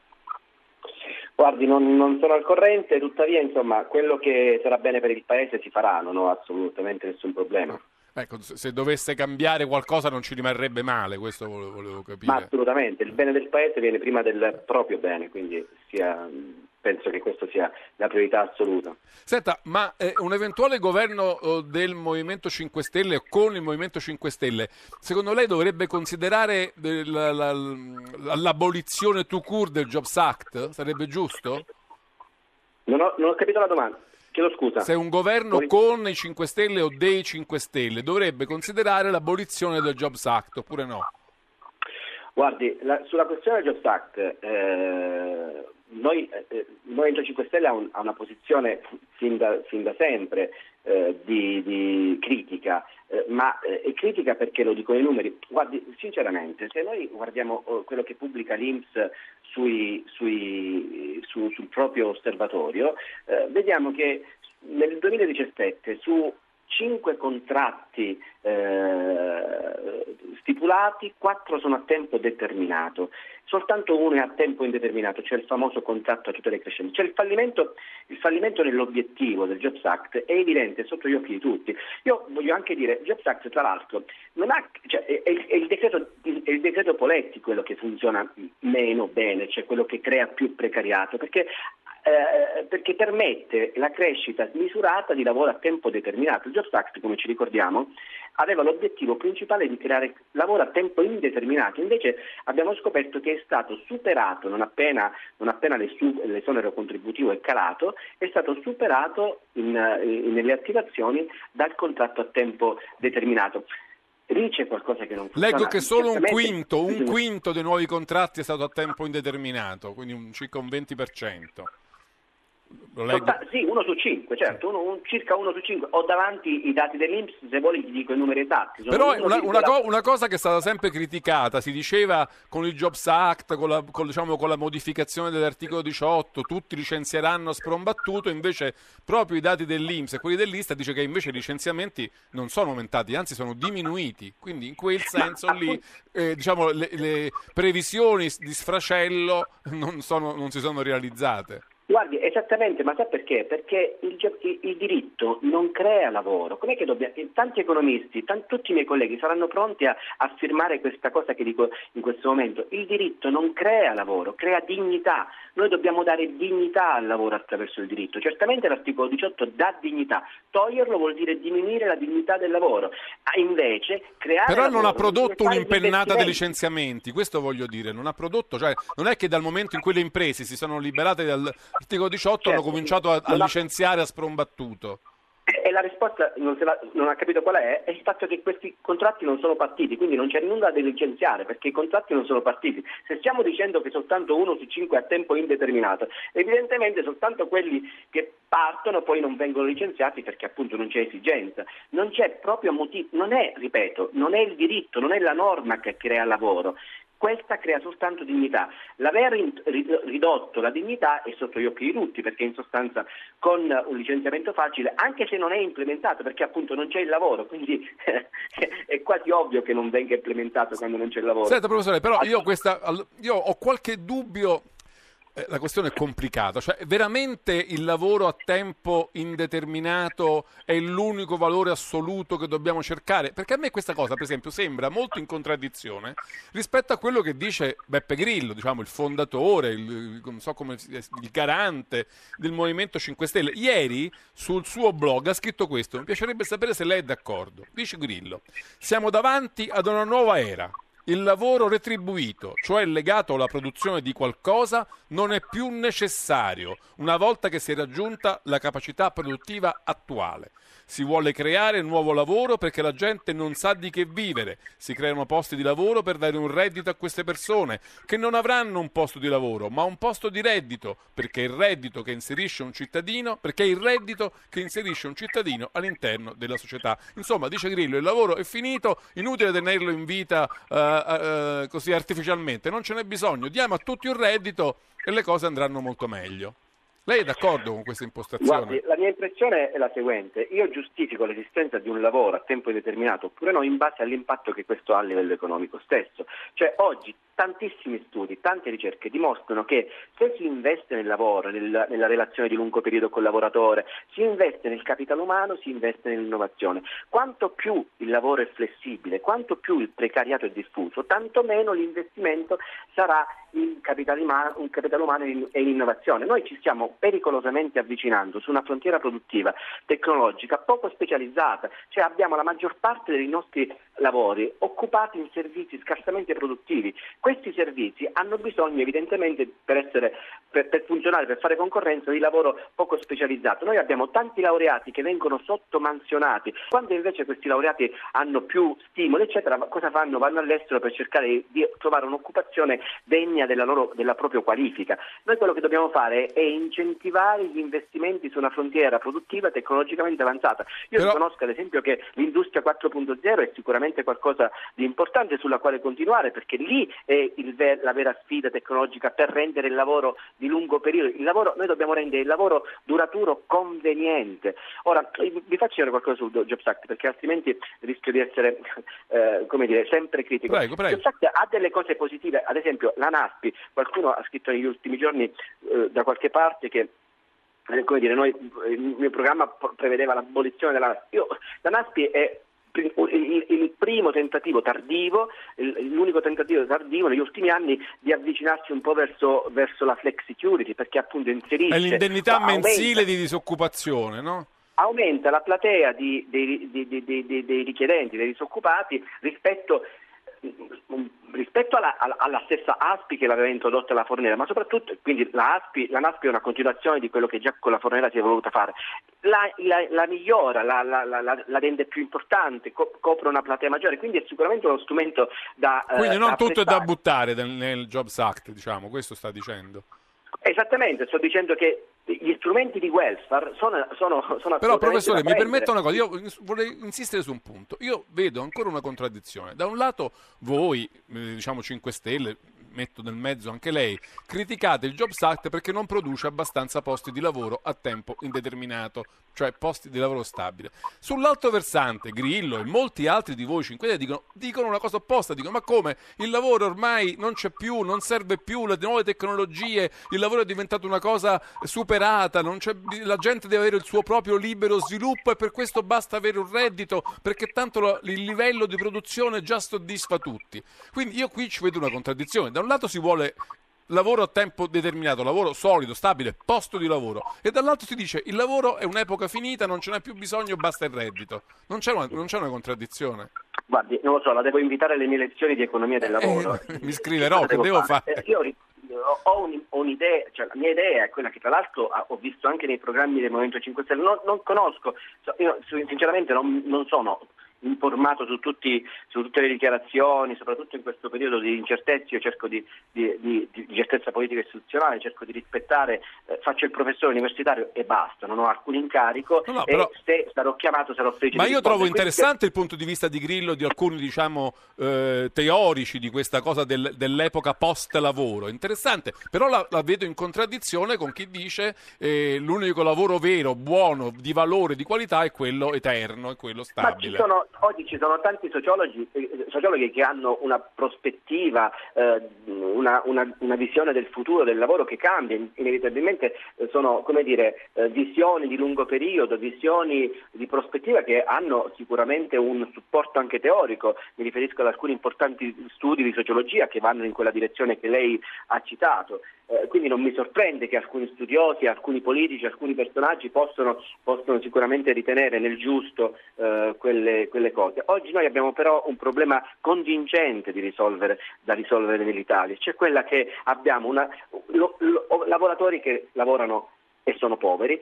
Guardi, non, non sono al corrente, tuttavia insomma quello che sarà bene per il Paese si farà, non ho assolutamente nessun problema. Ecco, se se dovesse cambiare qualcosa non ci rimarrebbe male, questo volevo, capire. Ma assolutamente, il bene del Paese viene prima del proprio bene, quindi sia- penso che questo sia la priorità assoluta. Senta, ma eh, un eventuale governo eh, del Movimento 5 Stelle o con il Movimento 5 Stelle, secondo lei dovrebbe considerare eh, la- la- la- l'abolizione tout court del Jobs Act? Sarebbe giusto? Non ho, non ho capito la domanda, chiedo scusa. Se un governo con i 5 Stelle o dei 5 Stelle dovrebbe considerare l'abolizione del Jobs Act oppure no? Guardi, la- sulla questione del Jobs Act, eh, noi, eh, il Movimento 5 Stelle ha, un- ha una posizione fin da, fin da sempre eh, di, di critica, eh, ma eh, è critica perché lo dicono i numeri. Guardi, sinceramente, se noi guardiamo eh, quello che pubblica l'Inps sui- sui- su- sul proprio osservatorio, eh, vediamo che nel 2017 su cinque contratti eh, stipulati, quattro sono a tempo determinato, soltanto uno è a tempo indeterminato, cioè il famoso contratto a tutele crescenti. Cioè il fallimento, il fallimento nell'obiettivo del Jobs Act è evidente sotto gli occhi di tutti. Io voglio anche dire, il Jobs Act tra l'altro ha, cioè, è, è è il decreto, è il decreto Poletti quello che funziona meno bene, cioè quello che crea più precariato, perché eh, perché permette la crescita misurata di lavoro a tempo determinato. Il Jobs Act, come ci ricordiamo, aveva l'obiettivo principale di creare lavoro a tempo indeterminato, invece abbiamo scoperto che è stato superato non appena, non appena l'esonero contributivo è calato, è stato superato in- in- nelle attivazioni dal contratto a tempo determinato. Lì c'è qualcosa che non funziona. Leggo che solo un quinto, un quinto dei nuovi contratti è stato a tempo indeterminato, quindi un- circa un 20%. Solta- sì, uno su cinque, certo, uno- un- circa uno su cinque. Ho davanti i dati dell'Inps, se vuoi ti dico i numeri esatti. Però una, 1,4. una co- una cosa che è stata sempre criticata, si diceva con il Jobs Act, con la, con, diciamo, con la modificazione dell'articolo 18, tutti licenzieranno a sprombattuto, invece proprio i dati dell'Inps e quelli dell'Ista dice che invece i licenziamenti non sono aumentati, anzi sono diminuiti, quindi in quel senso lì eh, diciamo, le, le previsioni di sfracello non, sono- non si sono realizzate. Guardi, esattamente, ma sa perché? Perché il, il- diritto non crea lavoro. Com'è che dobbiamo... Tanti economisti, tan- tutti i miei colleghi saranno pronti a, firmare questa cosa che dico in questo momento. Il diritto non crea lavoro, crea dignità. Noi dobbiamo dare dignità al lavoro attraverso il diritto. Certamente l'articolo 18 dà dignità, toglierlo vuol dire diminuire la dignità del lavoro. Invece creare Però non ha prodotto un'impennata dei licenziamenti, questo voglio dire, non ha prodotto, cioè non è che dal momento in cui le imprese si sono liberate dall'articolo 18 hanno Certo, cominciato a, a licenziare a sprombattuto. E la risposta non, la- non ha capito qual è, è il fatto che questi contratti non sono partiti, quindi non c'è nulla da licenziare perché i contratti non sono partiti. Se stiamo dicendo che soltanto uno su cinque è a tempo indeterminato, evidentemente soltanto quelli che partono poi non vengono licenziati perché appunto non c'è esigenza. Non c'è proprio motivo, non è, ripeto, non è il diritto, non è la norma che crea lavoro. Questa crea soltanto dignità. L'aver ridotto la dignità è sotto gli occhi di tutti, perché in sostanza con un licenziamento facile, anche se non è implementato, perché appunto non c'è il lavoro, quindi è quasi ovvio che non venga implementato quando non c'è il lavoro. Senta professore, però io, questa, io ho qualche dubbio, la questione è complicata, cioè veramente il lavoro a tempo indeterminato è l'unico valore assoluto che dobbiamo cercare? Perché a me questa cosa, per esempio, sembra molto in contraddizione rispetto a quello che dice Beppe Grillo, diciamo il fondatore, il, so come il garante del Movimento 5 Stelle. Ieri sul suo blog ha scritto questo, mi piacerebbe sapere se lei è d'accordo. Dice Grillo, siamo davanti ad una nuova era. Il lavoro retribuito, cioè legato alla produzione di qualcosa, non è più necessario una volta che si è raggiunta la capacità produttiva attuale. Si vuole creare nuovo lavoro perché la gente non sa di che vivere. Si creano posti di lavoro per dare un reddito a queste persone che non avranno un posto di lavoro, ma un posto di reddito, perché il reddito che inserisce un cittadino, perché è il reddito che inserisce un cittadino all'interno della società. Insomma, dice Grillo, il lavoro è finito, inutile tenerlo in vita eh, eh, così artificialmente, non ce n'è bisogno, diamo a tutti un reddito e le cose andranno molto meglio. Lei è d'accordo con questa impostazione? Guardi, la mia impressione è la seguente. Io giustifico l'esistenza di un lavoro a tempo indeterminato oppure no in base all'impatto che questo ha a livello economico stesso. Cioè oggi tantissimi studi, tante ricerche dimostrano che se si investe nel lavoro, nel- nella relazione di lungo periodo col lavoratore, si investe nel capitale umano, si investe nell'innovazione. Quanto più il lavoro è flessibile, quanto più il precariato è diffuso, tanto meno l'investimento sarà in capitale umano, in capitale umano e in- in innovazione. Noi ci stiamo pericolosamente avvicinando su una frontiera produttiva tecnologica poco specializzata, cioè abbiamo la maggior parte dei nostri lavori occupati in servizi scarsamente produttivi. Questi servizi hanno bisogno evidentemente per, essere, per, per funzionare, per fare concorrenza di lavoro poco specializzato. Noi abbiamo tanti laureati che vengono sottomansionati, quando invece questi laureati hanno più stimoli, eccetera, cosa fanno? Vanno all'estero per cercare di trovare un'occupazione degna della, loro, della propria qualifica. Noi quello che dobbiamo fare è incentivare gli investimenti su una frontiera produttiva tecnologicamente avanzata. Io Però- riconosco ad esempio che l'industria 4.0 è sicuramente qualcosa di importante sulla quale continuare perché lì è ver- la vera sfida tecnologica per rendere il lavoro di lungo periodo. Il lavoro, noi dobbiamo rendere il lavoro duraturo conveniente. Ora, vi faccio dire qualcosa sul Jobs Act perché altrimenti rischio di essere eh, come dire, sempre critico. Prego, prego. Jobs Act ha delle cose positive, ad esempio la NASPI, qualcuno ha scritto negli ultimi giorni eh, da qualche parte che eh, come dire, noi, il mio programma prevedeva l'abolizione della NASPI. Io- la NASPI è il, il primo tentativo tardivo, l'unico tentativo tardivo negli ultimi anni di avvicinarsi un po' verso, verso la flex security perché appunto inserisce È l'indennità mensile di disoccupazione, no? aumenta la platea di- dei- dei- dei- dei richiedenti, dei disoccupati rispetto, rispetto alla, alla- stessa ASPI che l'aveva introdotta la Fornera, ma soprattutto quindi la, ASPI, la NASPI è una continuazione di quello che già con la Fornera si è voluta fare. La, la- la migliora, la, rende più importante, co- copre una platea maggiore, quindi è sicuramente uno strumento da... eh, Quindi non da tutto è da apprezzare. buttare nel, nel Jobs Act, diciamo, questo sta dicendo. Esattamente, sto dicendo che gli strumenti di welfare sono, sono, sono Però professore, mi permetta una cosa, io vorrei insistere su un punto. Io vedo ancora una contraddizione. Da un lato voi, eh, diciamo 5 Stelle, metto nel mezzo anche lei, criticate il Jobs Act perché non produce abbastanza posti di lavoro a tempo indeterminato, cioè posti di lavoro stabile. Sull'altro versante, Grillo e molti altri di voi 5 Stelle dicono, dicono una cosa opposta, dicono ma come il lavoro ormai non c'è più, non serve più, le nuove tecnologie, il lavoro è diventato una cosa superata, la gente deve avere il suo proprio libero sviluppo e per questo basta avere un reddito perché tanto lo- il livello di produzione già soddisfa tutti. Quindi io qui ci vedo una contraddizione. Da un lato si vuole lavoro a tempo determinato, lavoro solido, stabile, posto di lavoro e dall'altro si dice il lavoro è un'epoca finita, non ce n'è più bisogno, basta il reddito. Non c'è una, non c'è una contraddizione. Guardi, non lo so, la devo invitare alle mie lezioni di economia del lavoro. Eh, mi scriverò, che devo fare? Eh, Io ho un- ho un'idea, cioè la mia idea è quella che tra l'altro ho visto anche nei programmi del Movimento 5 Stelle, non, non conosco, io sinceramente non, non sono informato su, tutti, su tutte le dichiarazioni, soprattutto in questo periodo di incertezza, io cerco di, di- di- di incertezza politica e istituzionale, cerco di rispettare, eh, faccio il professore universitario e basta, non ho alcun incarico No, no, e però- se sarò chiamato sarò felice Ma io trovo rispondere. Quindi- interessante il punto di vista di Grillo di alcuni, diciamo, eh, teorici di questa cosa del- dell'epoca post-lavoro. Interessante, però la, la vedo in contraddizione con chi dice eh, l'unico lavoro vero, buono, di valore, di qualità è quello eterno, è quello Ma ci stabile. Oggi ci sono tanti sociologi, eh, sociologhi che hanno una prospettiva, eh, una, una- una visione del futuro del lavoro che cambia, In- inevitabilmente eh, sono dire, eh, visioni di lungo periodo, visioni di prospettiva che hanno sicuramente un supporto anche teorico, mi riferisco ad alcuni importanti studi di sociologia che vanno in quella direzione che lei ha citato. Eh, quindi non mi sorprende che alcuni studiosi, alcuni politici, alcuni personaggi possono, possono sicuramente ritenere nel giusto eh, quelle, quelle cose. Oggi noi abbiamo però un problema contingente risolvere, da risolvere nell'Italia, cioè quella che abbiamo una- lo- lo- lavoratori che lavorano e sono poveri,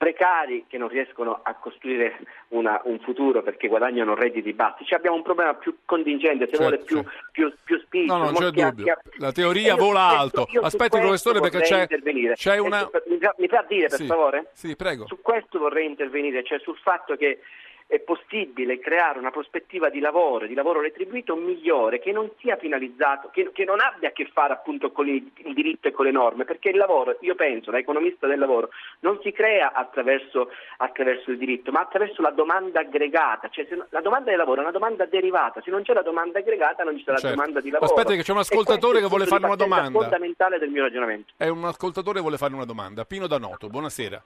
precari che non riescono a costruire una- un futuro perché guadagnano redditi bassi. Cioè abbiamo un problema più contingente, se Certo, vuole più, più, più spinto. No, non c'è dubbio. La teoria vola alto. Aspetti, professore, perché c'è, c'è una... su- Mi fa, mi fa dire, per Sì. favore? Sì, prego. Su questo vorrei intervenire, cioè sul fatto che è possibile creare una prospettiva di lavoro, di lavoro retribuito migliore, che non sia finalizzato, che, che non abbia a che fare appunto con il, il diritto e con le norme, perché il lavoro, io penso, da economista del lavoro, non si crea attraverso, attraverso il diritto, ma attraverso la domanda aggregata, cioè se la domanda del lavoro è una domanda derivata, se non c'è la domanda aggregata non ci sarà Certo. domanda di lavoro. Aspetti che c'è un ascoltatore è che vuole fare una domanda. fondamentale del mio ragionamento. È un ascoltatore che vuole fare una domanda. Pino Danoto, buonasera.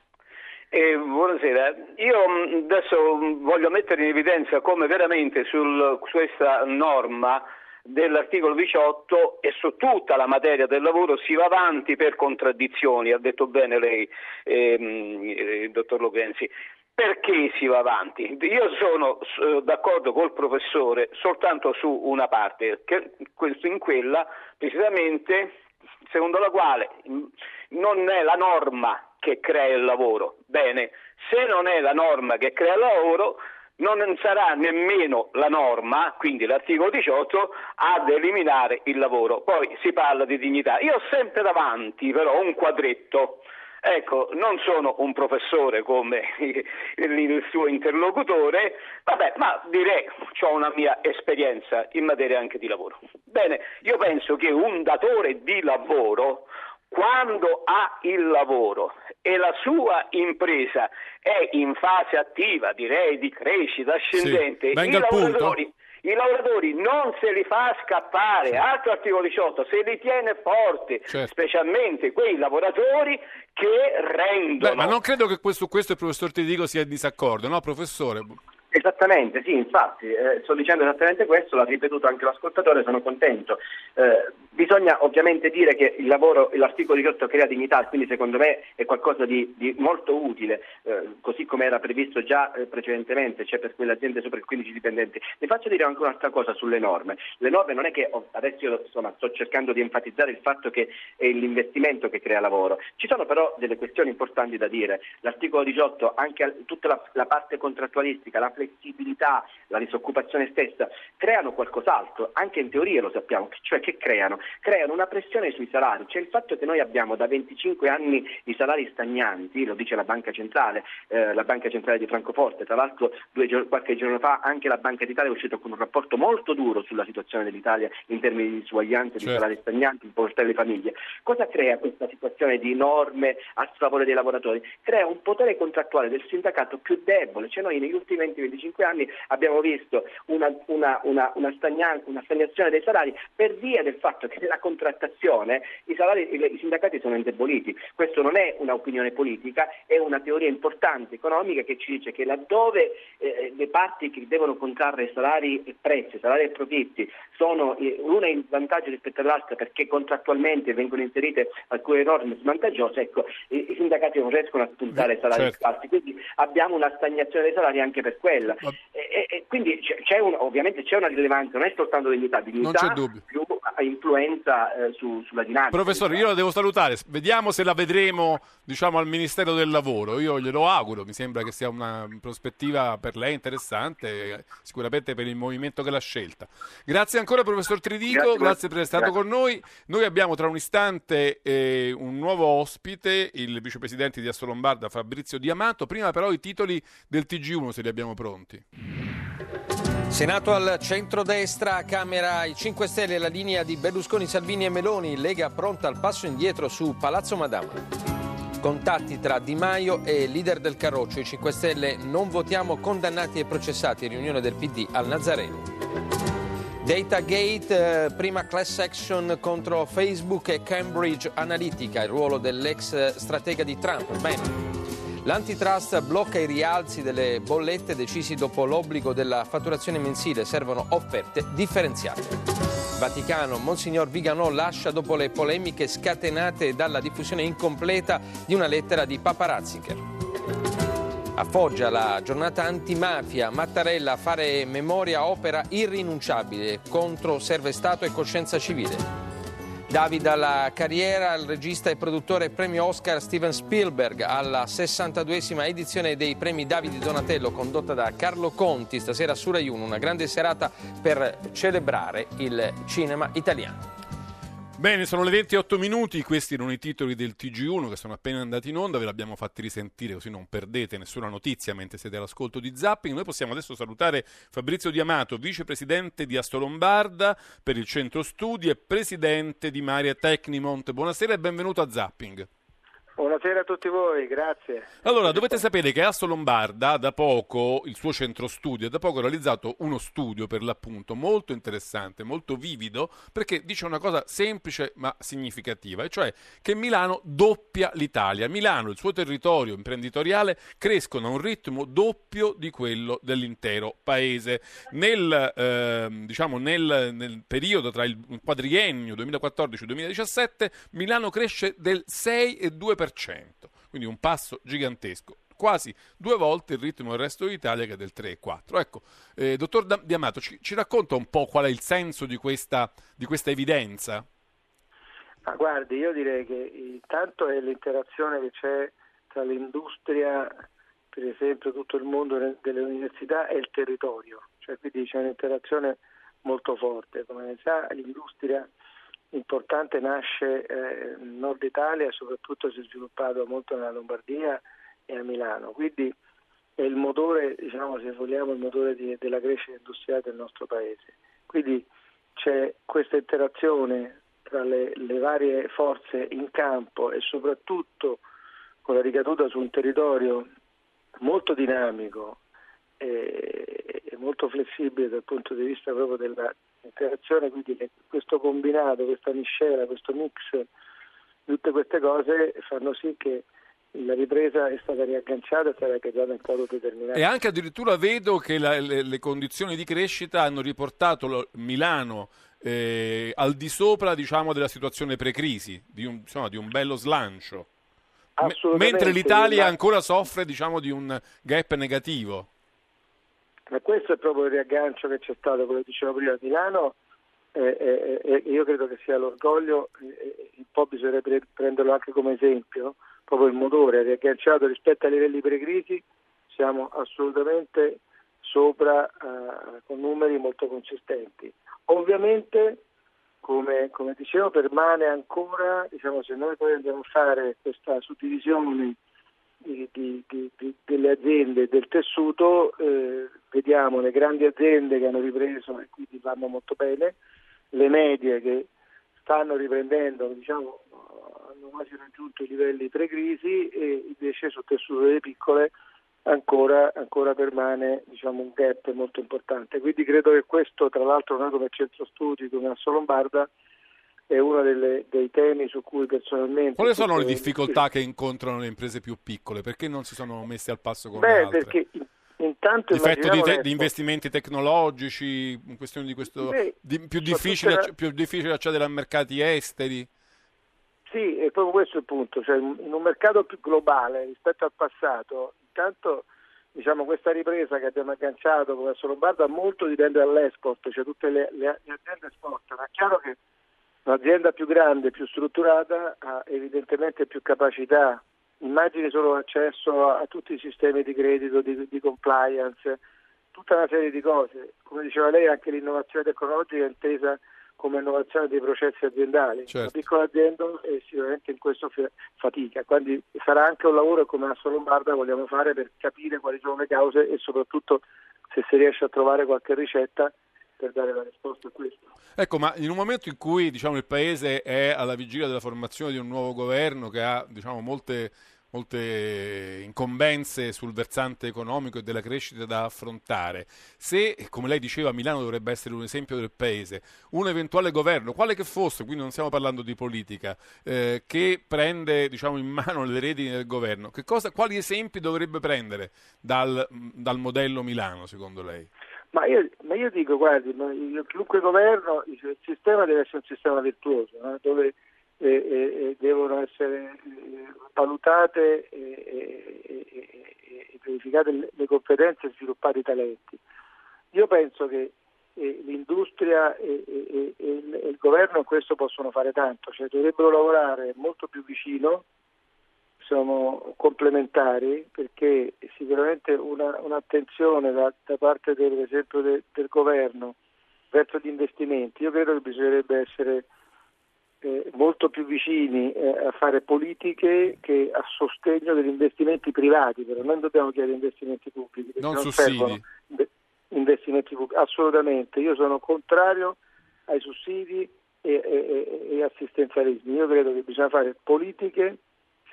Eh, buonasera, io mh, adesso mh, voglio mettere in evidenza come veramente su questa norma dell'articolo 18 e su tutta la materia del lavoro si va avanti per contraddizioni, ha detto bene lei, ehm, eh, dottor Lorenzi. Perché si va avanti? Io sono d'accordo col professore soltanto su una parte, che in quella precisamente secondo la quale mh, non è la norma che crea il lavoro. Bene, se non è la norma che crea il lavoro, non sarà nemmeno la norma, quindi l'articolo 18, ad eliminare il lavoro. Poi si parla di dignità. Io ho sempre davanti però un quadretto. Ecco, non sono un professore come il suo interlocutore, vabbè, ma direi ho una mia esperienza in materia anche di lavoro. Bene, io penso che un datore di lavoro, quando ha il lavoro e la sua impresa è in fase attiva, direi di crescita ascendente, venga i lavoratori i lavoratori non se li fa scappare, altro articolo 18, se li tiene forti, Certo. specialmente quei lavoratori che rendono. Beh, ma non credo che questo- su questo il professor Tedico sia in disaccordo, no, professore? Esattamente, sì, infatti, eh, sto dicendo esattamente questo, l'ha ripetuto anche l'ascoltatore, sono contento. Eh, bisogna ovviamente dire che il lavoro, l'articolo 18 crea dignità, quindi secondo me è qualcosa di, di molto utile, eh, così come era previsto già eh, precedentemente, cioè per quelle aziende sopra i 15 dipendenti. Vi faccio dire anche un'altra cosa sulle norme. Le norme non è che oh, adesso io insomma, sto cercando di enfatizzare il fatto che è l'investimento che crea lavoro. Ci sono però delle questioni importanti da dire. L'articolo 18, anche tutta la, la parte contrattualistica, la la disoccupazione stessa, creano qualcos'altro, anche in teoria lo sappiamo, cioè che creano? Creano una pressione sui salari, cioè il fatto che noi abbiamo da 25 anni i salari stagnanti, lo dice la Banca Centrale, eh, la Banca Centrale di Francoforte, tra l'altro due, qualche giorno fa anche la Banca d'Italia è uscita con un rapporto molto duro sulla situazione dell'Italia in termini di disuguaglianza, certo. di salari stagnanti, di povertà delle famiglie. Cosa crea questa situazione di norme a sfavore dei lavoratori? Crea un potere contrattuale del sindacato più debole, cioè noi negli ultimi 20-25 anni abbiamo visto una, una, una, una, stagnazione dei salari per via del fatto che nella contrattazione i, salari, i sindacati sono indeboliti. Questo non è un'opinione politica, è una teoria importante economica che ci dice che laddove eh, le parti che devono contrarre salari e prezzi, salari e profitti, sono eh, una in vantaggio rispetto all'altra perché contrattualmente vengono inserite alcune norme svantaggiose, ecco, i, i sindacati non riescono a spuntare salari certo. alti, quindi abbiamo una stagnazione dei salari anche per quella. Ma... E, e, quindi c'è, un, ovviamente c'è una rilevanza, non è soltanto dignità, dignità più influenza eh, su, sulla dinamica. Professore, io la devo salutare, vediamo se la vedremo diciamo, al Ministero del Lavoro, io glielo auguro, mi sembra che sia una prospettiva per lei interessante, sicuramente per il movimento che l'ha scelta. Grazie ancora professor Tridico, grazie, grazie per essere stato grazie. con noi. Noi abbiamo tra un istante eh, un nuovo ospite, il vicepresidente di Assolombarda Fabrizio Diamato, prima però i titoli del TG1 se li abbiamo pronti. Senato al centro-destra, Camera i 5 Stelle, la linea di Berlusconi, Salvini e Meloni, Lega pronta al passo indietro su Palazzo Madama. Contatti tra Di Maio e leader del Carroccio, i 5 Stelle non votiamo condannati e processati, riunione del PD al Nazareno. Datagate, eh, prima class action contro Facebook e Cambridge Analytica, il ruolo dell'ex stratega di Trump. Bene. L'antitrust blocca i rialzi delle bollette decisi dopo l'obbligo della fatturazione mensile, servono offerte differenziate. Vaticano, Monsignor Viganò lascia dopo le polemiche scatenate dalla diffusione incompleta di una lettera di Papa Ratzinger. A Foggia la giornata antimafia, Mattarella fare memoria opera irrinunciabile contro serve Stato e coscienza civile. David alla carriera, il regista e produttore premio Oscar Steven Spielberg alla 62esima edizione dei premi Davide Donatello condotta da Carlo Conti, stasera su Rai 1, una grande serata per celebrare il cinema italiano. Bene, sono le 28 minuti, questi erano i titoli del TG1 che sono appena andati in onda, ve l'abbiamo fatti risentire così non perdete nessuna notizia mentre siete all'ascolto di Zapping. Noi possiamo adesso salutare Fabrizio Diamato, vicepresidente di Astolombarda per il centro studi e presidente di Maria Tecnimont. Buonasera e benvenuto a Zapping. Buonasera a tutti voi, grazie. Allora, dovete sapere che Asso Lombarda da poco, il suo centro studio, da poco ha realizzato uno studio per l'appunto molto interessante, molto vivido, perché dice una cosa semplice ma significativa, e cioè che Milano doppia l'Italia. Milano il suo territorio imprenditoriale crescono a un ritmo doppio di quello dell'intero paese. Nel, eh, diciamo, nel, nel periodo tra il quadriennio 2014-2017 Milano cresce del 6,2% quindi un passo gigantesco quasi due volte il ritmo del resto d'Italia che è del 3,4. Ecco, eh, dottor Diamato, ci, ci, racconta un po' qual è il senso di questa, di questa evidenza? Ma guardi, io direi che intanto è l'interazione che c'è tra l'industria, per esempio tutto il mondo delle università e il territorio, cioè quindi c'è un'interazione molto forte. Come sa, l'industria importante nasce eh, nel nord Italia soprattutto si è sviluppato molto nella Lombardia e a Milano, quindi è il motore, diciamo se vogliamo, il motore di, della crescita industriale del nostro paese. Quindi c'è questa interazione tra le, le varie forze in campo e soprattutto con la ricaduta su un territorio molto dinamico e, e molto flessibile dal punto di vista proprio della interazione, quindi questo combinato, questa miscela, questo mix, tutte queste cose fanno sì che la ripresa è stata riagganciata e sarà riagganciata in modo determinato. E anche addirittura vedo che la, le, le, condizioni di crescita hanno riportato Milano eh, al di sopra diciamo, della situazione pre-crisi, di un, insomma, di un bello slancio. mentre l'Italia ancora soffre diciamo, di un gap negativo. Ma questo è proprio il riaggancio che c'è stato, come dicevo prima, a Milano e eh, eh, io credo che sia l'orgoglio, eh, un po' bisognerebbe prenderlo anche come esempio, proprio il motore riagganciato rispetto ai livelli pre-crisi, siamo assolutamente sopra eh, con numeri molto consistenti. Ovviamente, come, come, dicevo, permane ancora, diciamo, se noi poi andiamo a fare questa suddivisione di, di, di, delle aziende del tessuto, eh, vediamo le grandi aziende che hanno ripreso e quindi vanno molto bene, le medie che stanno riprendendo, diciamo, hanno quasi raggiunto i livelli pre-crisi e invece sul tessuto delle piccole ancora, ancora permane diciamo, un gap molto importante. Quindi credo che questo, tra l'altro, noi come centro studi, come Asso Lombarda, è uno delle, dei temi su cui personalmente... Quali sono le difficoltà che incontrano le imprese più piccole? Perché non si sono messi al passo con Beh, le altre? perché intanto... Difetto di, te- di, investimenti tecnologici, in questione di questo... Beh, di, più, difficile, la... più difficile accedere a mercati esteri? Sì, è proprio questo il punto, cioè in un mercato più globale rispetto al passato, intanto diciamo, questa ripresa che abbiamo agganciato come Lombarda molto dipende dall'export, cioè tutte le, le, le aziende esportano. È chiaro che un'azienda più grande, più strutturata ha evidentemente più capacità, immagini solo l'accesso a, a tutti i sistemi di credito, di, di compliance, tutta una serie di cose. Come diceva lei anche l'innovazione tecnologica è intesa come innovazione dei processi aziendali. Certo. Una piccola azienda è sicuramente in questo fatica, quindi sarà anche un lavoro come Asso Lombarda vogliamo fare per capire quali sono le cause e soprattutto se si riesce a trovare qualche ricetta per dare la risposta a questo. Ecco, ma in un momento in cui diciamo, il Paese è alla vigilia della formazione di un nuovo governo che ha diciamo, molte molte incombenze sul versante economico e della crescita da affrontare. Se, come lei diceva, Milano dovrebbe essere un esempio del paese, un eventuale governo, quale che fosse, quindi non stiamo parlando di politica, eh, che prende diciamo, in mano le redini del governo, cosa, quali esempi dovrebbe prendere dal, dal modello Milano, secondo lei? Ma io, ma io dico, guardi, qualunque governo, il sistema deve essere un sistema virtuoso, no? dove e, e, devono essere eh, valutate e, e, verificate le competenze e sviluppati i talenti. Io penso che eh, l'industria e, il, il, governo in questo possono fare tanto, cioè dovrebbero lavorare molto più vicino, sono complementari perché sicuramente una, un'attenzione da, da parte del, per esempio de, del governo verso gli investimenti, io credo che bisognerebbe essere eh, molto più vicini eh, a fare politiche che a sostegno degli investimenti privati, però non dobbiamo chiedere investimenti pubblici, non, non sussidi. investimenti pubblici, assolutamente, io sono contrario ai sussidi e, e, e assistenzialismi, io credo che bisogna fare politiche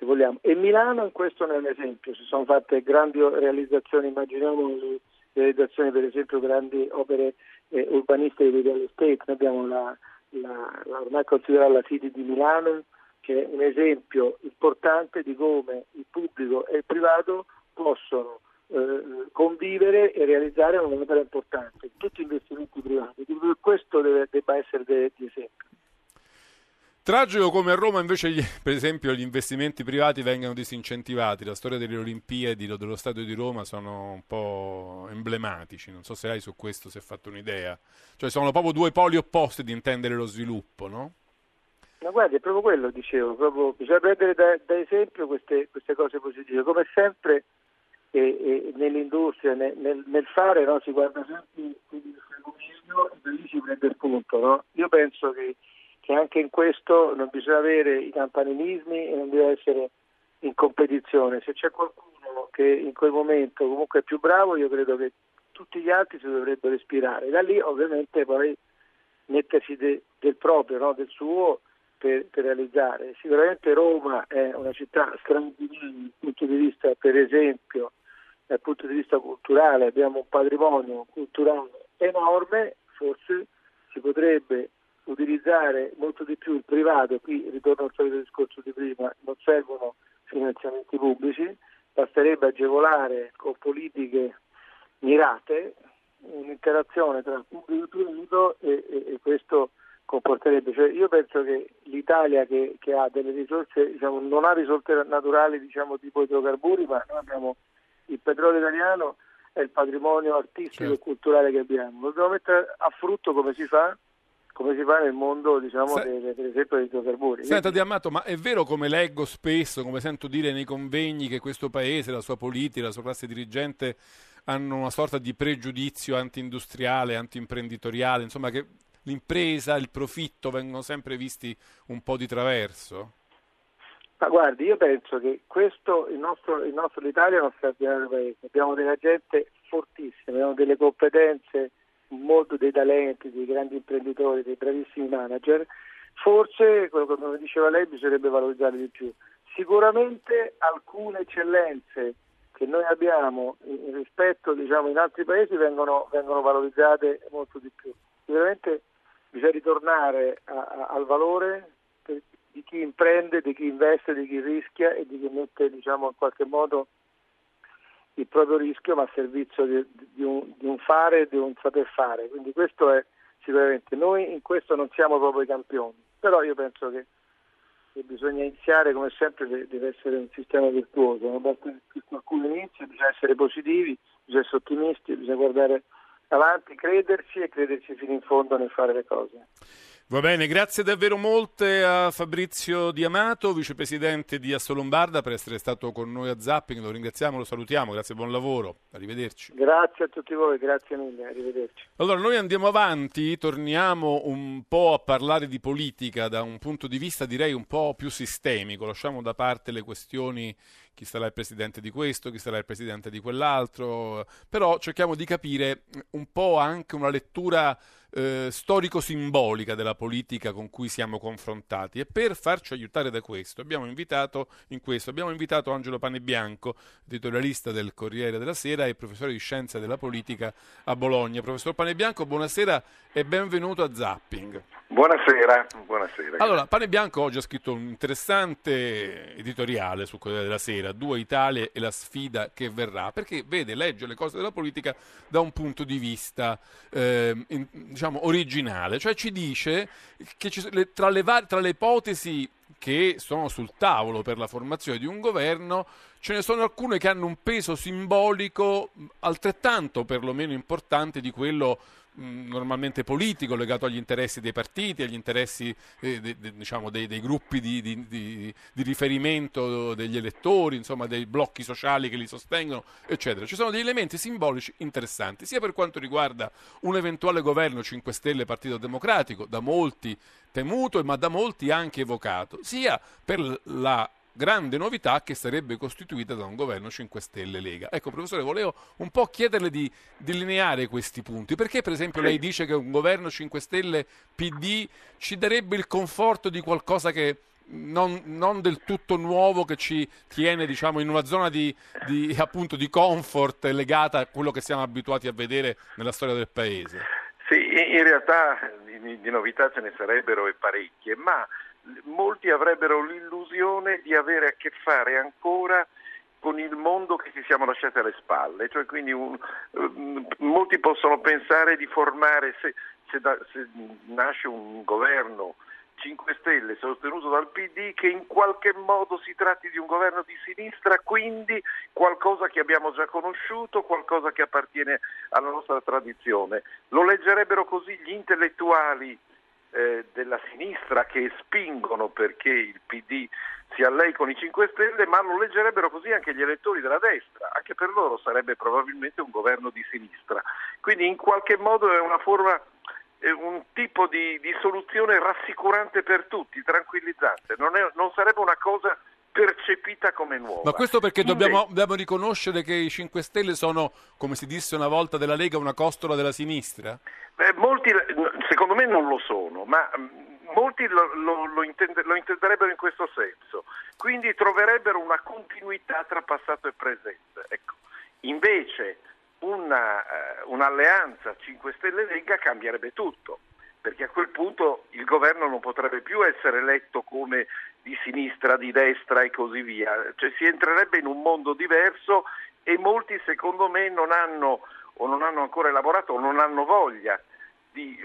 se vogliamo e Milano in questo ne è un esempio, si sono fatte grandi realizzazioni, immaginiamo le realizzazioni per esempio grandi opere eh, urbanistiche di real estate, noi abbiamo la la, la, ormai considerata la City di Milano, che è un esempio importante di come il pubblico e il privato possono eh, convivere e realizzare un'opera importante, tutti investimenti privati. Questo deve, debba essere di esempio. Tragico come a Roma invece gli, per esempio gli investimenti privati vengano disincentivati, la storia delle Olimpiadi dello Stadio di Roma sono un po' emblematici, non so se hai su questo si è fatto un'idea, cioè sono proprio due poli opposti di intendere lo sviluppo, no? Ma guardi, è proprio quello, dicevo, proprio, bisogna prendere da, da esempio queste, queste, cose positive, come sempre eh, eh, nell'industria, nel, nel, nel fare no, si guarda sempre il fenomeno e da lì si prende il punto, no? Io penso che che anche in questo non bisogna avere i campanilismi e non bisogna essere in competizione. Se c'è qualcuno che in quel momento comunque è più bravo, io credo che tutti gli altri si dovrebbero ispirare. Da lì ovviamente poi mettersi de, del proprio, no? del suo per, per, realizzare. Sicuramente Roma è una città straordinaria dal punto di vista, per esempio, dal punto di vista culturale, abbiamo un patrimonio culturale enorme, forse si potrebbe utilizzare molto di più il privato, qui ritorno al solito discorso di prima, non servono finanziamenti pubblici, basterebbe agevolare con politiche mirate un'interazione tra pubblico e privato e, e, e questo comporterebbe. Cioè io penso che l'Italia che, che ha delle risorse, diciamo, non ha risorse naturali diciamo, tipo idrocarburi, ma noi abbiamo il petrolio italiano e il patrimonio artistico certo. e culturale che abbiamo. Lo dobbiamo mettere a frutto come si fa come si fa nel mondo, diciamo, Se- delle- per esempio dei idrocarburi. Senta Di Amato, ma è vero come leggo spesso, come sento dire nei convegni, che questo paese, la sua politica, la sua classe dirigente hanno una sorta di pregiudizio anti-industriale, anti-imprenditoriale, insomma che l'impresa, il profitto vengono sempre visti un po' di traverso? Ma guardi, io penso che questo, il nostro, il nostro l'Italia è uno straordinario paese, abbiamo della gente fortissima, abbiamo delle competenze, molto dei talenti, dei grandi imprenditori, dei bravissimi manager. Forse, come diceva lei, bisognerebbe valorizzare di più. Sicuramente alcune eccellenze che noi abbiamo rispetto diciamo, in altri paesi vengono, vengono valorizzate molto di più. Sicuramente bisogna ritornare a- a- al valore di chi imprende, di chi investe, di chi rischia e di chi mette diciamo, in qualche modo il proprio rischio ma a servizio di, di un, di un fare e di un saper fare. Quindi questo è sicuramente, noi in questo non siamo proprio i campioni, però io penso che, che bisogna iniziare come sempre de- deve essere un sistema virtuoso, non basta che qualcuno inizi, bisogna essere positivi, bisogna essere ottimisti, bisogna guardare avanti, crederci e crederci fino in fondo nel fare le cose. Va bene, grazie davvero molte a Fabrizio Diamato, vicepresidente di Assolombarda, per essere stato con noi a Zapping. Lo ringraziamo, lo salutiamo, grazie, buon lavoro, arrivederci. Grazie a tutti voi, grazie mille, arrivederci. Allora, noi andiamo avanti, torniamo un po' a parlare di politica da un punto di vista direi un po' più sistemico, lasciamo da parte le questioni chi sarà il presidente di questo, chi sarà il presidente di quell'altro, però cerchiamo di capire un po' anche una lettura eh, storico-simbolica della politica con cui siamo confrontati e per farci aiutare da questo abbiamo invitato in questo abbiamo invitato Angelo Panebianco, editorialista del Corriere della Sera e professore di scienza della politica a Bologna. Professor Panebianco, buonasera e benvenuto a Zapping. Buonasera, buonasera. Allora, Pane Bianco oggi ha scritto un interessante editoriale sul Corriere della Sera, Due Italie e la sfida che verrà, perché vede, legge le cose della politica da un punto di vista, ehm, in- diciamo, originale, cioè ci dice che ci- le- tra, le tra le ipotesi che sono sul tavolo per la formazione di un governo, ce ne sono alcune che hanno un peso simbolico altrettanto perlomeno importante di quello normalmente politico, legato agli interessi dei partiti, agli interessi eh, de- de- diciamo, dei, dei gruppi di, di- di- di riferimento degli elettori, insomma dei blocchi sociali che li sostengono, eccetera. Ci sono degli elementi simbolici interessanti, sia per quanto riguarda un eventuale governo 5 Stelle Partito Democratico, da molti temuto, ma da molti anche evocato, sia per la grande novità che sarebbe costituita da un governo 5 Stelle Lega. Ecco, professore, volevo un po' chiederle di delineare questi punti. Perché, per esempio, lei dice che un governo 5 Stelle PD ci darebbe il conforto di qualcosa che non, non del tutto nuovo che ci tiene diciamo, in una zona di, di, appunto, di comfort legata a quello che siamo abituati a vedere nella storia del paese? Sì, in realtà di, di novità ce ne sarebbero e parecchie, ma molti avrebbero l'illusione di avere a che fare ancora con il mondo che ci siamo lasciati alle spalle, cioè quindi un- eh, molti possono pensare di formare, se, se da- se nasce un governo 5 Stelle sostenuto dal PD, che in qualche modo si tratti di un governo di sinistra, quindi qualcosa che abbiamo già conosciuto, qualcosa che appartiene alla nostra tradizione. Lo leggerebbero così gli intellettuali eh, della sinistra che spingono perché il PD si allei con i 5 Stelle, ma lo leggerebbero così anche gli elettori della destra, anche per loro sarebbe probabilmente un governo di sinistra. Quindi in qualche modo è una forma, un tipo di, di soluzione rassicurante per tutti, tranquillizzante, non, è- non sarebbe una cosa percepita come nuova. Ma questo perché dobbiamo, dobbiamo riconoscere che i 5 Stelle sono, come si disse una volta della Lega, una costola della sinistra? Beh, molti, secondo me non lo sono, ma mm, molti lo, lo- lo intende- lo intenderebbero in questo senso. Quindi troverebbero una continuità tra passato e presente. Ecco. Invece una, eh, un'alleanza 5 Stelle Lega cambierebbe tutto, perché a quel punto il governo non potrebbe più essere eletto come di sinistra, di destra e così via. Cioè si entrerebbe in un mondo diverso e molti secondo me non hanno o non hanno ancora elaborato o non hanno voglia di,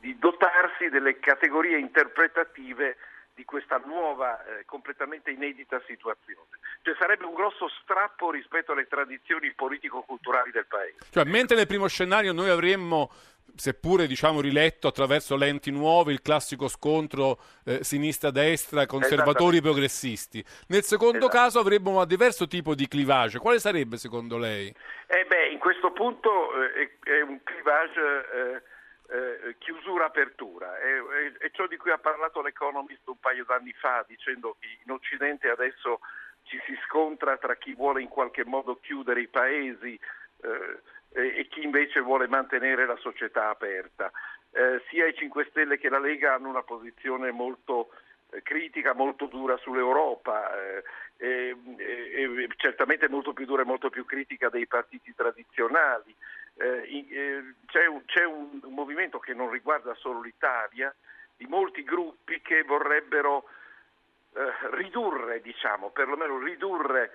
di dotarsi delle categorie interpretative di questa nuova, eh, completamente inedita situazione. Cioè sarebbe un grosso strappo rispetto alle tradizioni politico-culturali del paese. Cioè, mentre nel primo scenario noi avremmo seppure diciamo riletto attraverso lenti nuove, il classico scontro eh, sinistra-destra, conservatori progressisti. Nel secondo Esatto. caso avremmo un diverso tipo di clivage. Quale sarebbe secondo lei? Eh beh, in questo punto eh, è, è un clivage eh, eh, chiusura-apertura, è, è- è ciò di cui ha parlato l'Economist un paio d'anni fa, dicendo che in Occidente adesso ci si scontra tra chi vuole in qualche modo chiudere i paesi eh, e, e chi invece vuole mantenere la società aperta. Eh, sia i 5 Stelle che la Lega hanno una posizione molto eh, critica, molto dura sull'Europa, eh, e, e- e certamente molto più dura e molto più critica dei partiti tradizionali. Eh, eh, c'è un, c'è un- movimento che non riguarda solo l'Italia, di molti gruppi che vorrebbero eh, ridurre, diciamo, perlomeno ridurre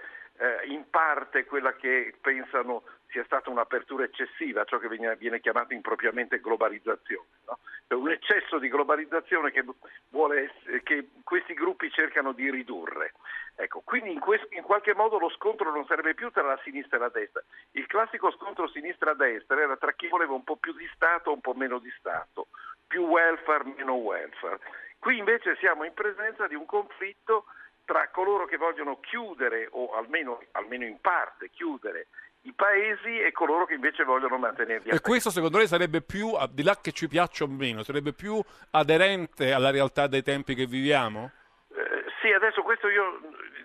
in parte quella che pensano sia stata un'apertura eccessiva, ciò che viene, viene chiamato impropriamente globalizzazione. no? Cioè un eccesso di globalizzazione che, vuole ess- che questi gruppi cercano di ridurre. Ecco, quindi in, quest- in qualche modo lo scontro non sarebbe più tra la sinistra e la destra. Il classico scontro sinistra-destra era tra chi voleva un po' più di Stato un po' meno di Stato, più welfare, meno welfare. Qui invece siamo in presenza di un conflitto tra coloro che vogliono chiudere o almeno, almeno in parte chiudere i paesi e coloro che invece vogliono mantenerli E questo secondo lei sarebbe più, al di là che ci piaccia o meno, sarebbe più aderente alla realtà dei tempi che viviamo? Eh, sì, adesso questo io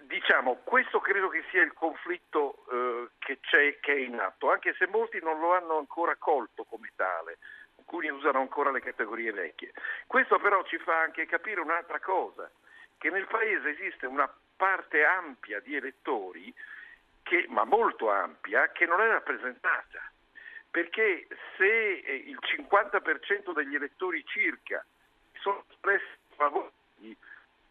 diciamo, questo credo che sia il conflitto eh, che c'è, che è in atto, anche se molti non lo hanno ancora colto come tale, alcuni usano ancora le categorie vecchie. Questo però ci fa anche capire un'altra cosa, che nel paese esiste una parte ampia di elettori, che, ma molto ampia, che non è rappresentata. Perché se eh, il 50% degli elettori circa sono espressi a favore di,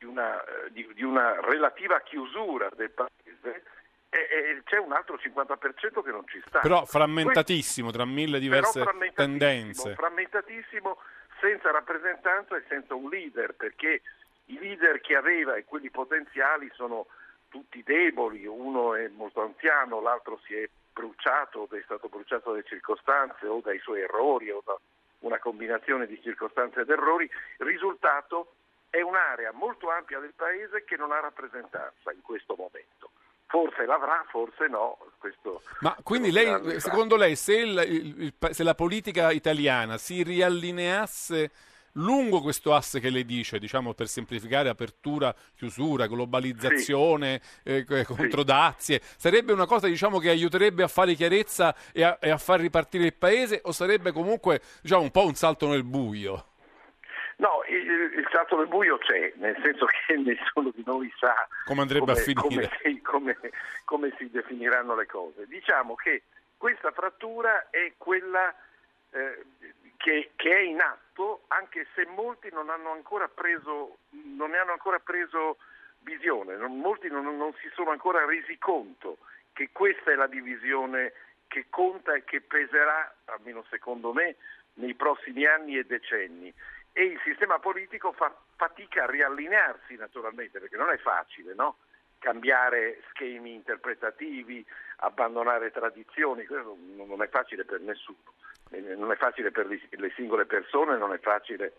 una, eh, di- di una relativa chiusura del paese, e- e c'è un altro 50% che non ci sta. Però frammentatissimo tra mille diverse frammentatissimo, tendenze. frammentatissimo, senza rappresentanza e senza un leader, perché i leader che aveva e quelli potenziali sono tutti deboli, uno è molto anziano, l'altro si è bruciato, è stato bruciato dalle circostanze o dai suoi errori o da una combinazione di circostanze ed errori. Il risultato è un'area molto ampia del paese che non ha rappresentanza in questo momento. Forse l'avrà, forse no. Questo Ma quindi lei, secondo lei, se, il- il- se la politica italiana si riallineasse lungo questo asse che lei dice, diciamo per semplificare apertura, chiusura, globalizzazione, eh, eh, controdazie, sarebbe una cosa diciamo, che aiuterebbe a fare chiarezza e a, e a far ripartire il paese o sarebbe comunque diciamo, un po' un salto nel buio? No, il, il salto nel buio c'è, nel senso che nessuno di noi sa Come andrebbe a finire. come si, come- come si definiranno le cose. Diciamo che questa frattura è quella eh, che, che è in atto, anche se molti non hanno preso, non ne hanno ancora preso visione, non- molti non, non si sono ancora resi conto che questa è la divisione che conta e che peserà, almeno secondo me, nei prossimi anni e decenni. E il sistema politico fa fatica a riallinearsi naturalmente, perché non è facile, no? cambiare schemi interpretativi, abbandonare tradizioni, questo non è facile per nessuno, non è facile per le le singole persone, non è facile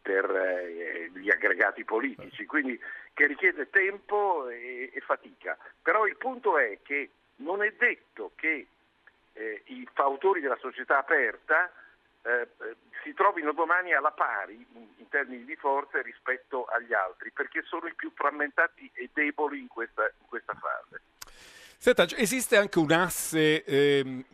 per eh, gli aggregati politici, quindi che richiede tempo e, e fatica. Però il punto è che non è detto che eh, i fautori della società aperta eh, eh, si trovino domani alla pari in, in termini di forze rispetto agli altri, perché sono i più frammentati e deboli in questa, in questa fase. Senta, esiste anche un asse ehm,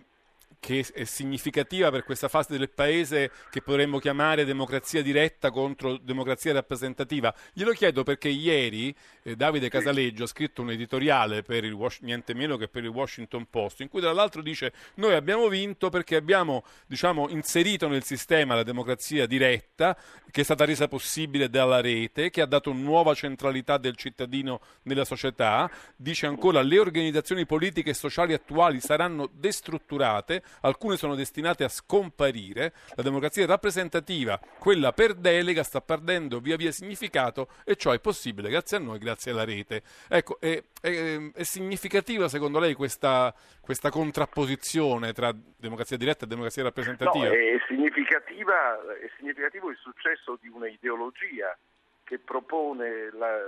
che è significativa per questa fase del paese che potremmo chiamare democrazia diretta contro democrazia rappresentativa. Glielo chiedo perché ieri eh, Davide Casaleggio ha scritto un editoriale per il niente meno che per il Washington Post in cui tra l'altro dice noi abbiamo vinto perché abbiamo diciamo, inserito nel sistema la democrazia diretta che è stata resa possibile dalla rete, che ha dato nuova centralità del cittadino nella società, dice ancora le organizzazioni politiche e sociali attuali saranno destrutturate alcune sono destinate a scomparire, la democrazia rappresentativa, quella per delega, sta perdendo via via significato e ciò è possibile grazie a noi, grazie alla rete. Ecco, è, è, è significativa secondo lei questa, questa, contrapposizione tra democrazia diretta e democrazia rappresentativa? No, è, è significativo il successo di un'ideologia che propone la,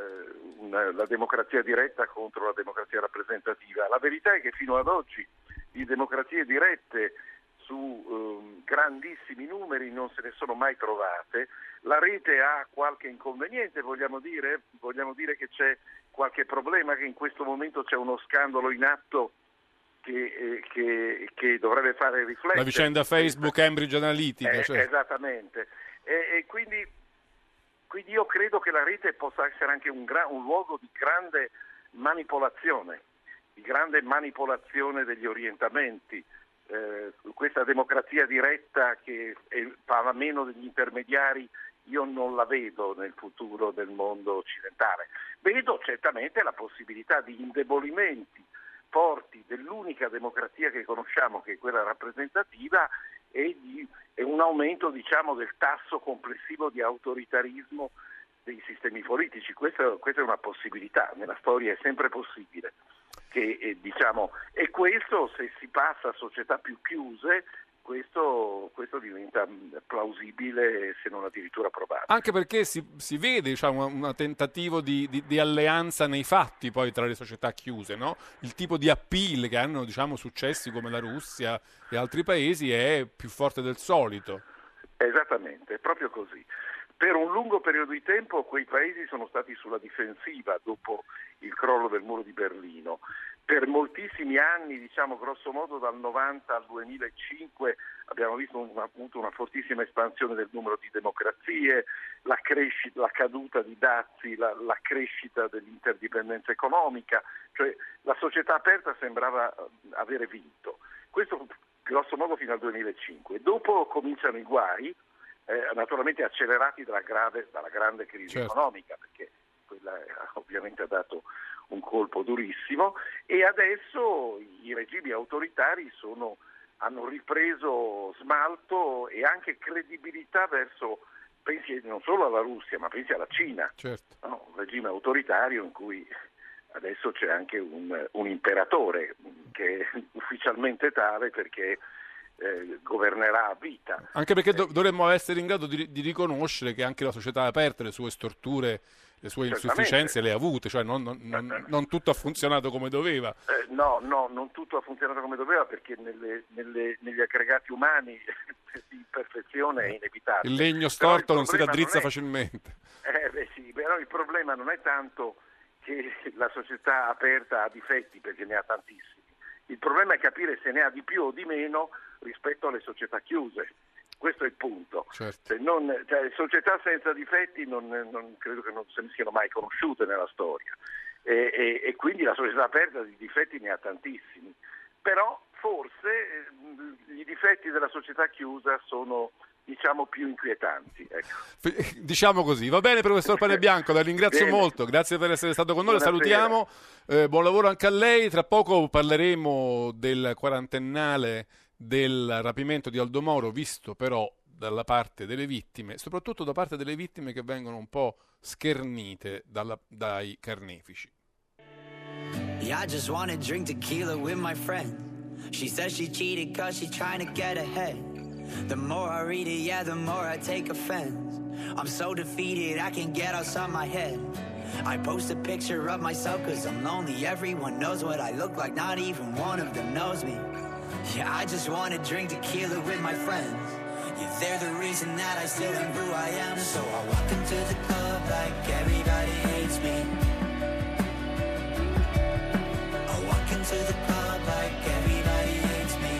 una, la, democrazia diretta contro la democrazia rappresentativa. La verità è che fino ad oggi di democrazie dirette su um, grandissimi numeri non se ne sono mai trovate. La rete ha qualche inconveniente, vogliamo dire? Vogliamo dire che c'è qualche problema, che in questo momento c'è uno scandalo in atto che, eh, che, che dovrebbe fare riflettere. La vicenda Facebook Cambridge Analytica. Eh, cioè. Esattamente. E, e quindi quindi io credo che la rete possa essere anche un, gra- un luogo di grande manipolazione, di grande manipolazione degli orientamenti. Eh, questa democrazia diretta che parla meno degli intermediari io non la vedo nel futuro del mondo occidentale. Vedo certamente la possibilità di indebolimenti forti dell'unica democrazia che conosciamo, che è quella rappresentativa, e, di, e un aumento diciamo, del tasso complessivo di autoritarismo dei sistemi politici. Questa, questa, è una possibilità, nella storia è sempre possibile. Che, eh, diciamo, e questo se si passa a società più chiuse questo, questo, diventa plausibile se non addirittura probabile. Anche perché si, si vede diciamo, un tentativo di, di, di, alleanza nei fatti poi tra le società chiuse, no? il tipo di appeal che hanno diciamo, successi come la Russia e altri paesi è più forte del solito. Esattamente, è proprio così. Per un lungo periodo di tempo quei paesi sono stati sulla difensiva dopo il crollo del muro di Berlino per moltissimi anni, diciamo grosso modo dal 90 al 2005, abbiamo visto una, avuto una fortissima espansione del numero di democrazie, la, crescita, la caduta di dazi, la, la, crescita dell'interdipendenza economica, cioè la società aperta sembrava eh, avere vinto. Questo grosso modo fino al 2005. Dopo cominciano i guai, eh, naturalmente accelerati dalla, grave, dalla grande crisi certo. economica, perché quella ovviamente ha dato un colpo durissimo e adesso i regimi autoritari sono, hanno ripreso smalto e anche credibilità verso, pensi non solo alla Russia, ma pensi alla Cina, certo. no? un regime autoritario in cui adesso c'è anche un, un imperatore che è ufficialmente tale perché eh, governerà a vita. Anche perché do- dovremmo essere in grado di, di, riconoscere che anche la società aperta, le sue storture le sue insufficienze le ha avute, cioè non, non, non, non, tutto ha funzionato come doveva. Eh, no, no, non tutto ha funzionato come doveva perché nelle, nelle, negli aggregati umani l'imperfezione è inevitabile. Il legno storto il non si raddrizza è... facilmente. Eh, beh, sì, però il problema non è tanto che la società aperta ha difetti perché ne ha tantissimi, il problema è capire se ne ha di più o di meno rispetto alle società chiuse questo è il punto. Certo. Non, cioè, società senza difetti non, non, credo che non se ne siano mai conosciute nella storia e, e, e, quindi la società aperta di difetti ne ha tantissimi, però forse eh, i difetti della società chiusa sono diciamo più inquietanti. Ecco. Diciamo così, va bene professor Panebianco, la ringrazio bene. molto, grazie per essere stato con noi, Buonasera. salutiamo, eh, buon lavoro anche a lei, tra poco parleremo del quarantennale del rapimento di Aldo Moro, visto però dalla parte delle vittime, soprattutto da parte delle vittime che vengono un po' schernite dalla, dai carnefici. Yeah, I just wanna drink tequila with my friend. She says she cheated cause she's trying to get ahead. The more I read it, yeah, the more I take offense. I'm so defeated, I can get outside my head. I post a picture of myself cause I'm lonely. Everyone knows what I look like, not even one of them knows me. Yeah, I just wanna drink tequila with my friends. Yeah, they're the reason that I still am who I am. So I walk into the club like everybody hates me. I walk into the club like everybody hates me.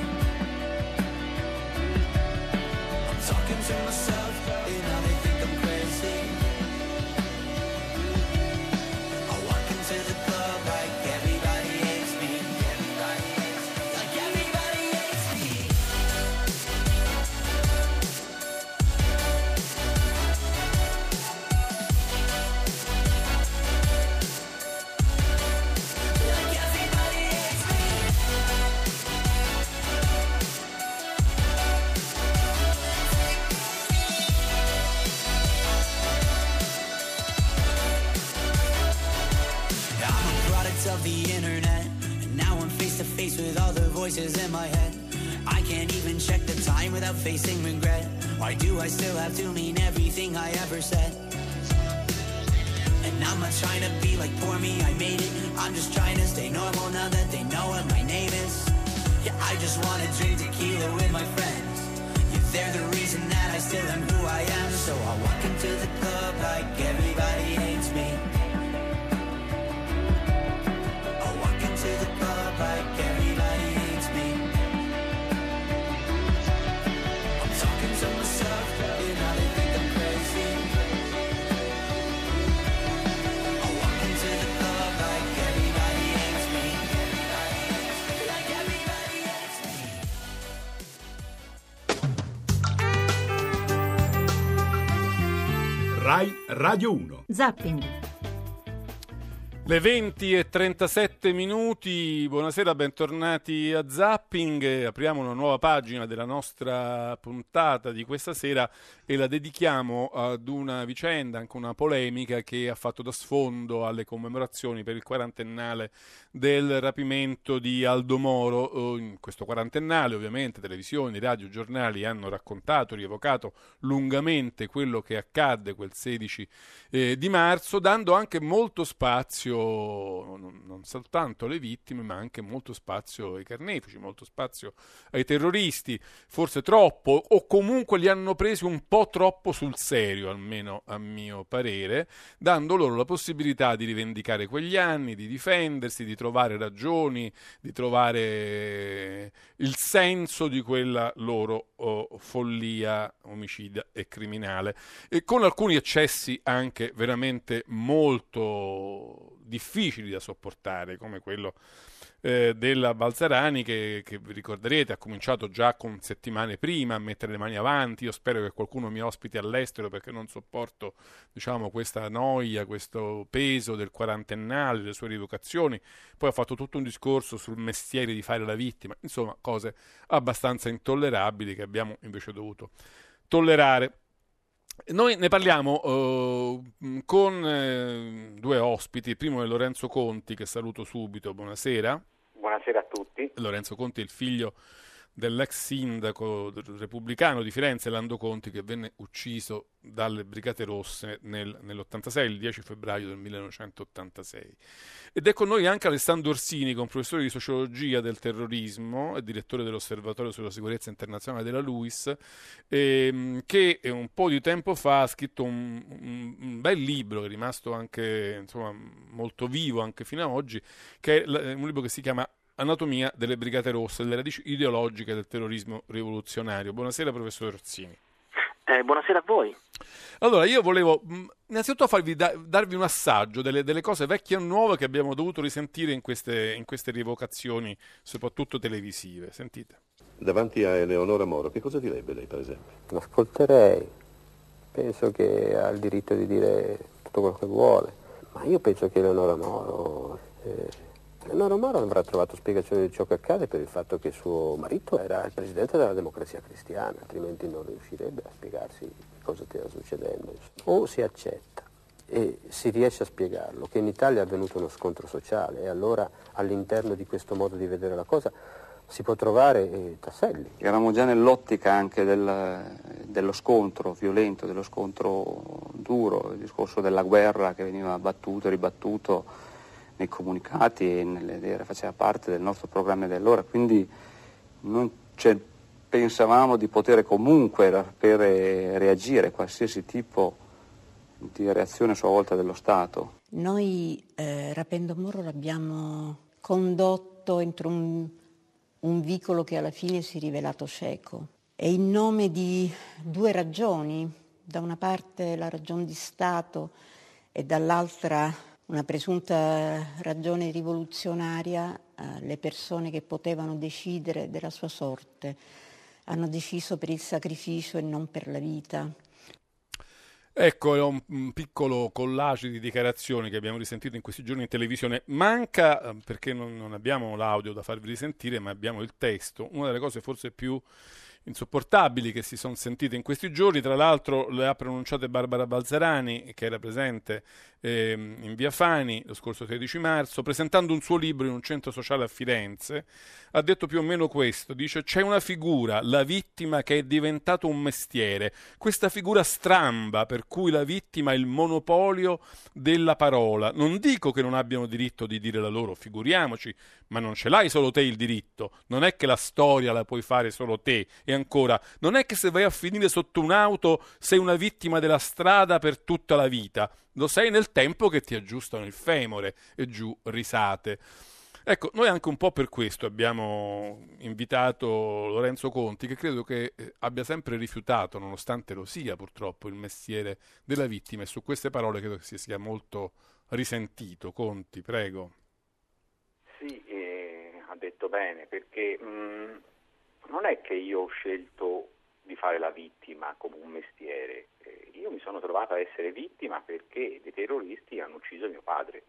I'm talking to myself, voices in my head. I can't even check the time without facing regret. Why do I still have to mean everything I ever said? And I'm not trying to be like poor me, I made it. I'm just trying to stay normal now that they know what my name is. Yeah, I just wanna drink tequila with my friends. Yeah, they're the reason that I still am who I am. So I walk into the club like everybody Radio 1. Zapping. Le 20 e 37 minuti, buonasera, bentornati a Zapping. Apriamo una nuova pagina della nostra puntata di questa sera e la dedichiamo ad una vicenda, anche una polemica che ha fatto da sfondo alle commemorazioni per il quarantennale del rapimento di Aldo Moro. Eh, In questo quarantennale, ovviamente, televisioni, radio, giornali hanno raccontato, rievocato lungamente quello che accadde quel 16 eh, di marzo, dando anche molto spazio non, non soltanto alle vittime, ma anche molto spazio ai carnefici, molto spazio ai terroristi, forse troppo, o comunque li hanno presi un po' troppo sul serio, almeno a mio parere, dando loro la possibilità di rivendicare quegli anni, di difendersi, di trovare ragioni, di trovare il senso di quella loro oh, follia omicida e criminale, e con alcuni eccessi anche veramente molto difficili da sopportare, come quello eh, della Balzarani che, che ricorderete ha cominciato già con settimane prima a mettere le mani avanti. Io spero che qualcuno mi ospiti all'estero perché non sopporto diciamo, questa noia, questo peso del quarantennale, delle sue rievocazioni. Poi ha fatto tutto un discorso sul mestiere di fare la vittima, insomma, cose abbastanza intollerabili che abbiamo invece dovuto tollerare. Noi ne parliamo eh, con eh, due ospiti. Il primo è Lorenzo Conti, che saluto subito. Buonasera. Buonasera a tutti. Lorenzo Conti è il figlio dell'ex sindaco repubblicano di Firenze, Lando Conti, che venne ucciso dalle Brigate Rosse nel, nell'86, il 10 febbraio del 1986. Ed è con noi anche Alessandro Orsini, con professore di sociologia del terrorismo e direttore dell'Osservatorio sulla sicurezza internazionale della LUIS, ehm, che un po' di tempo fa ha scritto un, un, un bel libro, che è rimasto anche insomma, molto vivo anche fino ad oggi, che è un libro che si chiama Anatomia delle Brigate Rosse, le radici ideologiche del terrorismo rivoluzionario. Buonasera, professor Orsini. Eh, buonasera a voi. Allora, io volevo mh, innanzitutto farvi da- darvi un assaggio delle, delle, cose vecchie e nuove che abbiamo dovuto risentire in queste, in queste rievocazioni, soprattutto televisive. Sentite. Davanti a Eleonora Moro, che cosa direbbe lei, per esempio? L'ascolterei, penso che ha il diritto di dire tutto quello che vuole, ma io penso che Eleonora Moro... Eh, Eleonora Moro avrà trovato spiegazione di ciò che accade per il fatto che suo marito era il presidente della democrazia cristiana, altrimenti non riuscirebbe a spiegarsi cosa stava succedendo. O si accetta e si riesce a spiegarlo che in Italia è avvenuto uno scontro sociale e allora all'interno di questo modo di vedere la cosa si può trovare eh, tasselli. Eravamo già nell'ottica anche del, dello scontro violento, dello scontro duro, il discorso della guerra che veniva battuto e ribattuto nei comunicati nelle faceva parte del nostro programma di allora, quindi cioè, pensavamo di poter comunque per reagire a qualsiasi tipo di reazione a sua volta dello Stato. Noi eh, Rapendo Moro l'abbiamo condotto entro un, un vicolo che alla fine si è rivelato cieco e in nome di due ragioni, da una parte la ragione di Stato e dall'altra una presunta ragione rivoluzionaria, eh, le persone che potevano decidere della sua sorte hanno deciso per il sacrificio e non per la vita. Ecco, è un, piccolo collage di dichiarazioni che abbiamo risentito in questi giorni in televisione. Manca, perché non, non abbiamo l'audio da farvi risentire, ma abbiamo il testo. Una delle cose forse più insopportabili che si sono sentite in questi giorni. Tra l'altro le ha pronunciate Barbara Balzerani, che era presente ehm, in via Fani lo scorso 13 marzo, presentando un suo libro in un centro sociale a Firenze. Ha detto più o meno questo: dice c'è una figura, la vittima, che è diventato un mestiere. Questa figura stramba per cui la vittima ha il monopolio della parola. Non dico che non abbiano diritto di dire la loro, figuriamoci, ma non ce l'hai solo te il diritto. Non è che la storia la puoi fare solo te. E ancora, non è che se vai a finire sotto un'auto sei una vittima della strada per tutta la vita. Lo sei nel tempo che ti aggiustano il femore e giù risate. Ecco, noi anche un po' per questo abbiamo invitato Lorenzo Conti, che credo che eh, abbia sempre rifiutato, nonostante lo sia purtroppo, il mestiere della vittima e su queste parole credo che si sia molto risentito. Conti, prego. Sì, eh, ha detto bene, perché mh, non è che io ho scelto di fare la vittima come un mestiere, eh, io mi sono trovato a essere vittima perché dei terroristi hanno ucciso mio padre.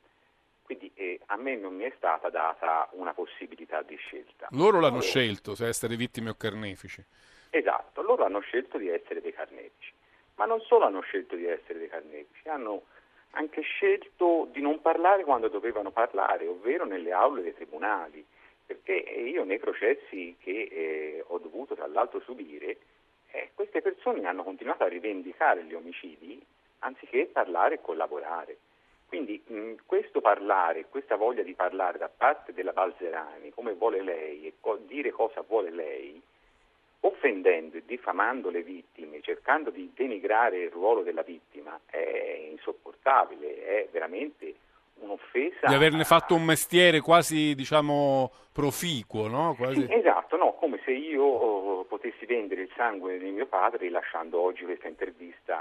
Quindi eh, a me non mi è stata data una possibilità di scelta. Loro l'hanno loro... scelto se essere vittime o carnefici. Esatto, loro hanno scelto di essere dei carnefici, ma non solo hanno scelto di essere dei carnefici, hanno anche scelto di non parlare quando dovevano parlare, ovvero nelle aule dei tribunali, perché io nei processi che eh, ho dovuto tra l'altro subire, eh, queste persone hanno continuato a rivendicare gli omicidi anziché parlare e collaborare. Quindi mh, questo parlare, questa voglia di parlare da parte della Balzerani, come vuole lei e co- dire cosa vuole lei, offendendo e diffamando le vittime, cercando di denigrare il ruolo della vittima, è insopportabile, è veramente un'offesa. Di averne fatto un mestiere quasi, diciamo, proficuo, no? Quasi... Sì, esatto, no, come se io oh, potessi vendere il sangue di mio padre rilasciando oggi questa intervista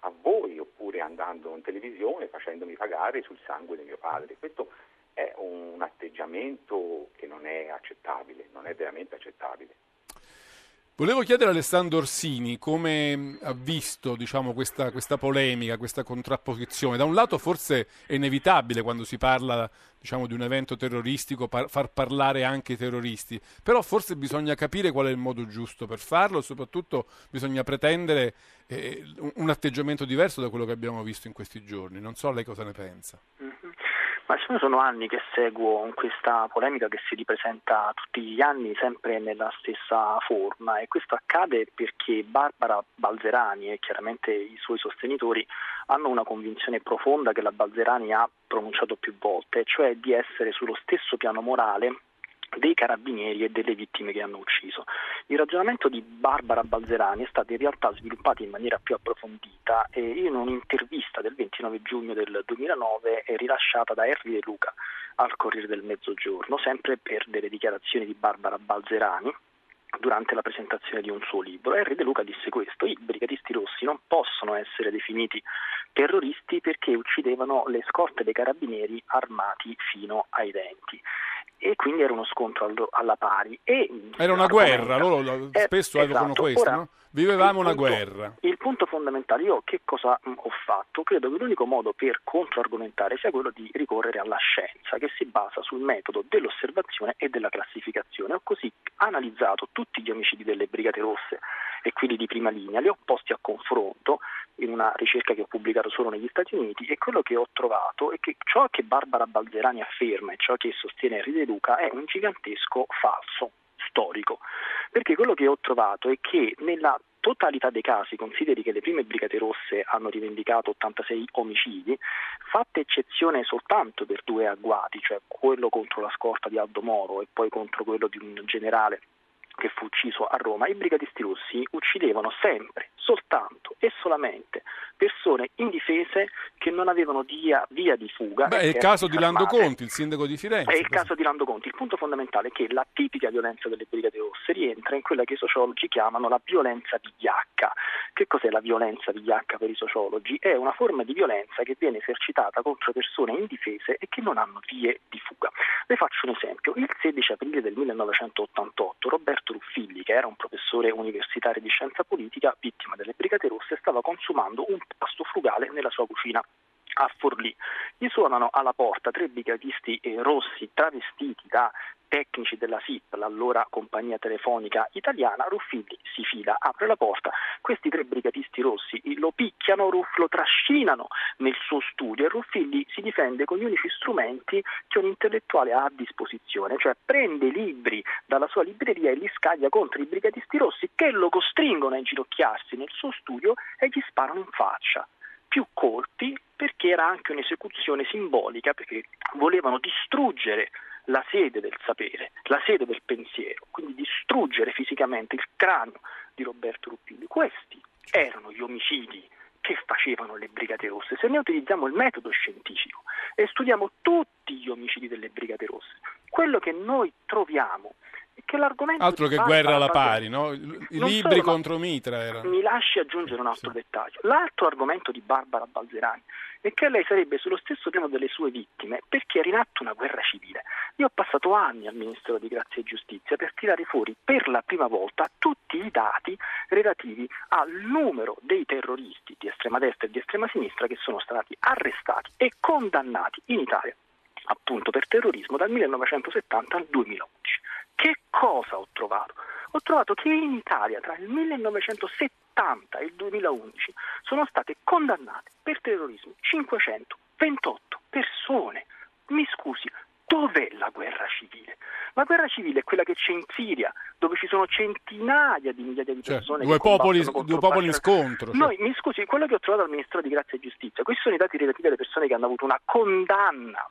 a voi oppure andando in televisione facendomi pagare sul sangue di mio padre. Questo è un atteggiamento che non è accettabile, non è veramente accettabile. Volevo chiedere a Alessandro Orsini come ha visto diciamo, questa, questa, polemica, questa contrapposizione. Da un lato forse è inevitabile quando si parla diciamo, di un evento terroristico par- far parlare anche i terroristi, però forse bisogna capire qual è il modo giusto per farlo e soprattutto bisogna pretendere eh, un atteggiamento diverso da quello che abbiamo visto in questi giorni. Non so lei cosa ne pensa. Mm-hmm. Ma sono anni che seguo questa polemica che si ripresenta tutti gli anni sempre nella stessa forma. E questo accade perché Barbara Balzerani e chiaramente i suoi sostenitori hanno una convinzione profonda che la Balzerani ha pronunciato più volte, cioè di essere sullo stesso piano morale dei carabinieri e delle vittime che hanno ucciso. Il ragionamento di Barbara Balzerani è stato in realtà sviluppato in maniera più approfondita in un'intervista del 29 giugno del 2009 è rilasciata da Henry De Luca al Corriere del Mezzogiorno, sempre per delle dichiarazioni di Barbara Balzerani durante la presentazione di un suo libro. Henry De Luca disse questo, i brigatisti rossi non possono essere definiti terroristi perché uccidevano le scorte dei carabinieri armati fino ai denti e quindi era uno scontro alla pari. E era una guerra, loro spesso eh, avevano esatto. questo, Ora, no? Vivevamo una punto, guerra. Il punto fondamentale, io che cosa ho fatto? Credo che l'unico modo per controargomentare sia quello di ricorrere alla scienza, che si basa sul metodo dell'osservazione e della classificazione. Ho così analizzato tutti gli omicidi delle Brigate Rosse e quelli di prima linea, li ho posti a confronto in una ricerca che ho pubblicato solo negli Stati Uniti e quello che ho trovato è che ciò che Barbara Balzerani afferma e ciò che sostiene Henry De Luca è un gigantesco falso storico, perché quello che ho trovato è che nella totalità dei casi, consideri che le prime Brigate Rosse hanno rivendicato 86 omicidi, fatta eccezione soltanto per due agguati, cioè quello contro la scorta di Aldo Moro e poi contro quello di un generale che fu ucciso a Roma, i brigatisti russi uccidevano sempre, soltanto e solamente persone indifese che non avevano via, via di fuga. Beh, è il caso di Lando Conti, il sindaco di Firenze. È il caso di Lando Conti. Il punto fondamentale è che la tipica violenza delle brigate rosse rientra in quella che i sociologi chiamano la violenza vigliacca. Che cos'è la violenza vigliacca per i sociologi? È una forma di violenza che viene esercitata contro persone indifese e che non hanno vie di fuga. Le faccio un esempio. Il 16 aprile del 1988 Roberto Ruffilli, che era un professore universitario di scienza politica, vittima delle Brigate Rosse, stava consumando un pasto frugale nella sua cucina a Forlì. Gli suonano alla porta tre brigatisti eh, rossi travestiti da tecnici della SIP, l'allora compagnia telefonica italiana, Ruffilli si fila, apre la porta, questi tre brigatisti rossi lo picchiano, lo trascinano nel suo studio e Ruffilli si difende con gli unici strumenti che un intellettuale ha a disposizione, cioè prende i libri dalla sua libreria e li scaglia contro i brigatisti rossi che lo costringono a inginocchiarsi nel suo studio e gli sparano in faccia più colpi perché era anche un'esecuzione simbolica, perché volevano distruggere la sede del sapere, la sede del pensiero, quindi distruggere fisicamente il cranio di Roberto Ruppilli. Questi erano gli omicidi che facevano le Brigate Rosse. Se noi utilizziamo il metodo scientifico e studiamo tutti gli omicidi delle Brigate Rosse, quello che noi troviamo che l'argomento Altro che guerra alla pari, no? I libri solo, contro Mitra erano. Mi lasci aggiungere un altro sì. dettaglio. L'altro argomento di Barbara Balzerani è che lei sarebbe sullo stesso piano delle sue vittime perché era in atto una guerra civile. Io ho passato anni al Ministero di Grazia e Giustizia per tirare fuori per la prima volta tutti i dati relativi al numero dei terroristi di estrema destra e di estrema sinistra che sono stati arrestati e condannati in Italia appunto per terrorismo dal 1970 al 2011. Che cosa ho trovato? Ho trovato che in Italia tra il 1970 e il 2011 sono state condannate per terrorismo 528 persone. Mi scusi, dov'è la guerra civile? La guerra civile è quella che c'è in Siria, dove ci sono centinaia di migliaia di persone. Cioè, due popoli, due popoli in scontro. Cioè. Noi, mi scusi, quello che ho trovato al Ministero di Grazia e Giustizia, questi sono i dati relativi alle persone che hanno avuto una condanna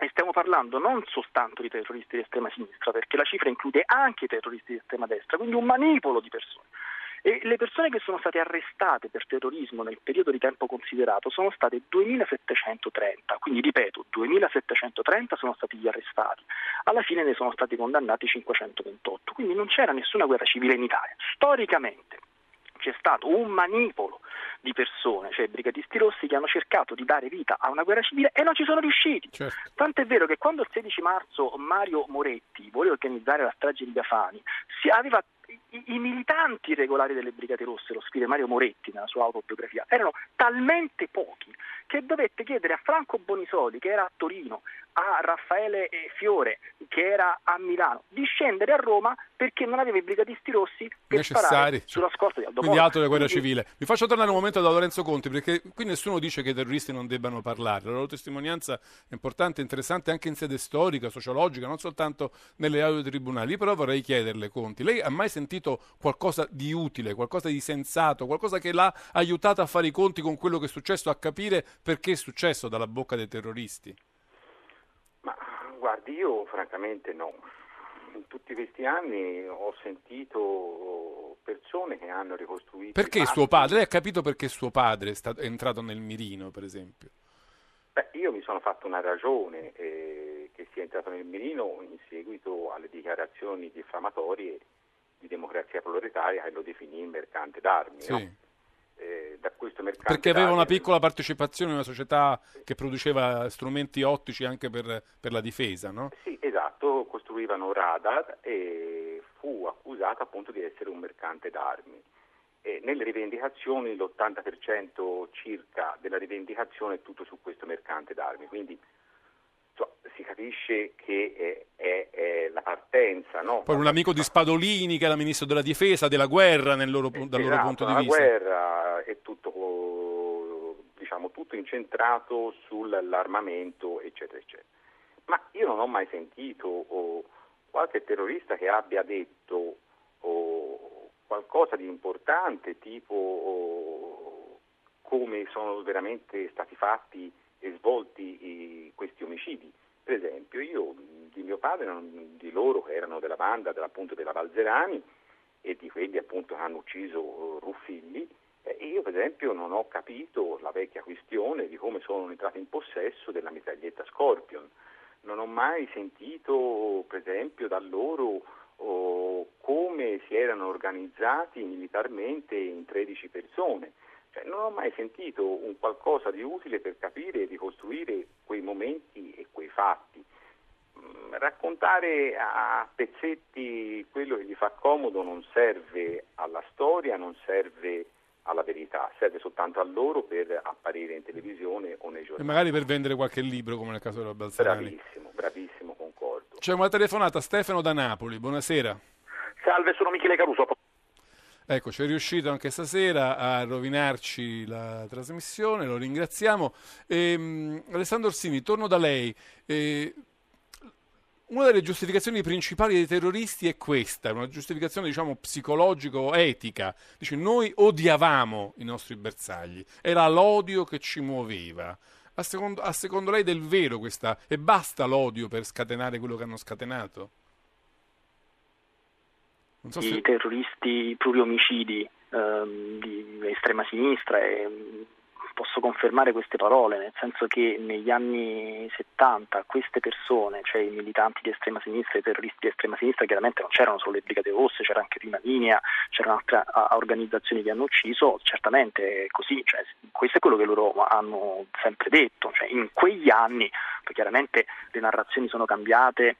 e stiamo parlando non soltanto di terroristi di estrema sinistra, perché la cifra include anche i terroristi di estrema destra, quindi un manipolo di persone. E le persone che sono state arrestate per terrorismo nel periodo di tempo considerato sono state 2730, quindi ripeto, 2730 sono stati gli arrestati, alla fine ne sono stati condannati 528, quindi non c'era nessuna guerra civile in Italia. Storicamente c'è stato un manipolo di persone, cioè i brigatisti rossi che hanno cercato di dare vita a una guerra civile e non ci sono riusciti. Certo. Tant'è vero che quando il 16 marzo Mario Moretti voleva organizzare la strage di Gafani, si aveva i, i, militanti regolari delle Brigate Rosse, lo scrive Mario Moretti nella sua autobiografia, erano talmente pochi che dovette chiedere a Franco Bonisoli, che era a Torino, a Raffaele Fiore, che era a Milano, di scendere a Roma perché non aveva i brigatisti rossi per necessari sulla scorta di Aldo quindi altro della guerra Quindi- civile. Vi faccio tornare un momento da Lorenzo Conti perché qui nessuno dice che i terroristi non debbano parlare. La loro testimonianza è importante interessante anche in sede storica sociologica non soltanto nelle aule dei tribunali. Io però vorrei chiederle Conti lei ha mai sentito qualcosa di utile qualcosa di sensato qualcosa che l'ha aiutato a fare i conti con quello che è successo a capire perché è successo dalla bocca dei terroristi? Guardi, io francamente no. In tutti questi anni ho sentito persone che hanno ricostruito... perché suo padre? Lei ha capito perché suo padre è, stato- è entrato nel mirino per esempio? Beh, io mi sono fatto una ragione eh, che sia entrato nel mirino in seguito alle dichiarazioni diffamatorie di democrazia proletaria che lo definì mercante d'armi. Sì. no? Eh, da questo mercante Perché aveva una piccola partecipazione in una società che produceva strumenti ottici anche per, per la difesa, no? Sì, esatto, costruivano radar e fu accusato appunto di essere un mercante d'armi. E nelle rivendicazioni l'80% circa della rivendicazione è tutto su questo mercante d'armi, quindi si capisce che è, è- è la partenza, no? Poi un amico di Spadolini, che era ministro della difesa, della guerra nel loro, pu- dal loro Esatto, punto di la vista. guerra è tutto, diciamo, tutto incentrato sull'armamento, eccetera, eccetera. Ma io non ho mai sentito oh, qualche terrorista che abbia detto oh, qualcosa di importante, tipo oh, come sono veramente stati fatti svolti questi omicidi. Per esempio, io di mio padre, di loro che erano della banda appunto della Valzerani e di quelli appunto che hanno ucciso eh, Ruffilli, eh, io per esempio non ho capito la vecchia questione di come sono entrati in possesso della mitraglietta Scorpion. Non ho mai sentito, per esempio, da loro oh, come si erano organizzati militarmente in 13 persone. Cioè, non ho mai sentito un qualcosa di utile per capire e ricostruire quei momenti e quei fatti. Mm, Raccontare a pezzetti quello che gli fa comodo non serve alla storia, non serve alla verità, serve soltanto a loro per apparire in televisione o nei E giornali. magari per vendere qualche libro, come nel caso della Balzerani. Bravissimo, bravissimo, concordo. C'è una telefonata, Stefano da Napoli, buonasera. Salve, sono Michele Caruso. Ecco, ci è riuscito anche stasera a rovinarci la trasmissione, lo ringraziamo. Ehm, Alessandro Orsini, torno da lei. Eh, una delle giustificazioni principali dei terroristi è questa, una giustificazione diciamo psicologico-etica. Dice noi odiavamo i nostri bersagli, era l'odio che ci muoveva. A secondo, a secondo lei del vero questa e basta l'odio per scatenare quello che hanno scatenato? So i se... terroristi i pluriomicidi ehm, di estrema sinistra e mh, posso confermare queste parole, nel senso che negli anni 70 queste persone, cioè i militanti di estrema sinistra, i terroristi di estrema sinistra, chiaramente non c'erano solo le Brigate Rosse, c'era anche Prima Linea, c'erano altre organizzazioni che hanno ucciso, certamente è così, cioè, questo è quello che loro hanno sempre detto, cioè, in quegli anni, chiaramente le narrazioni sono cambiate,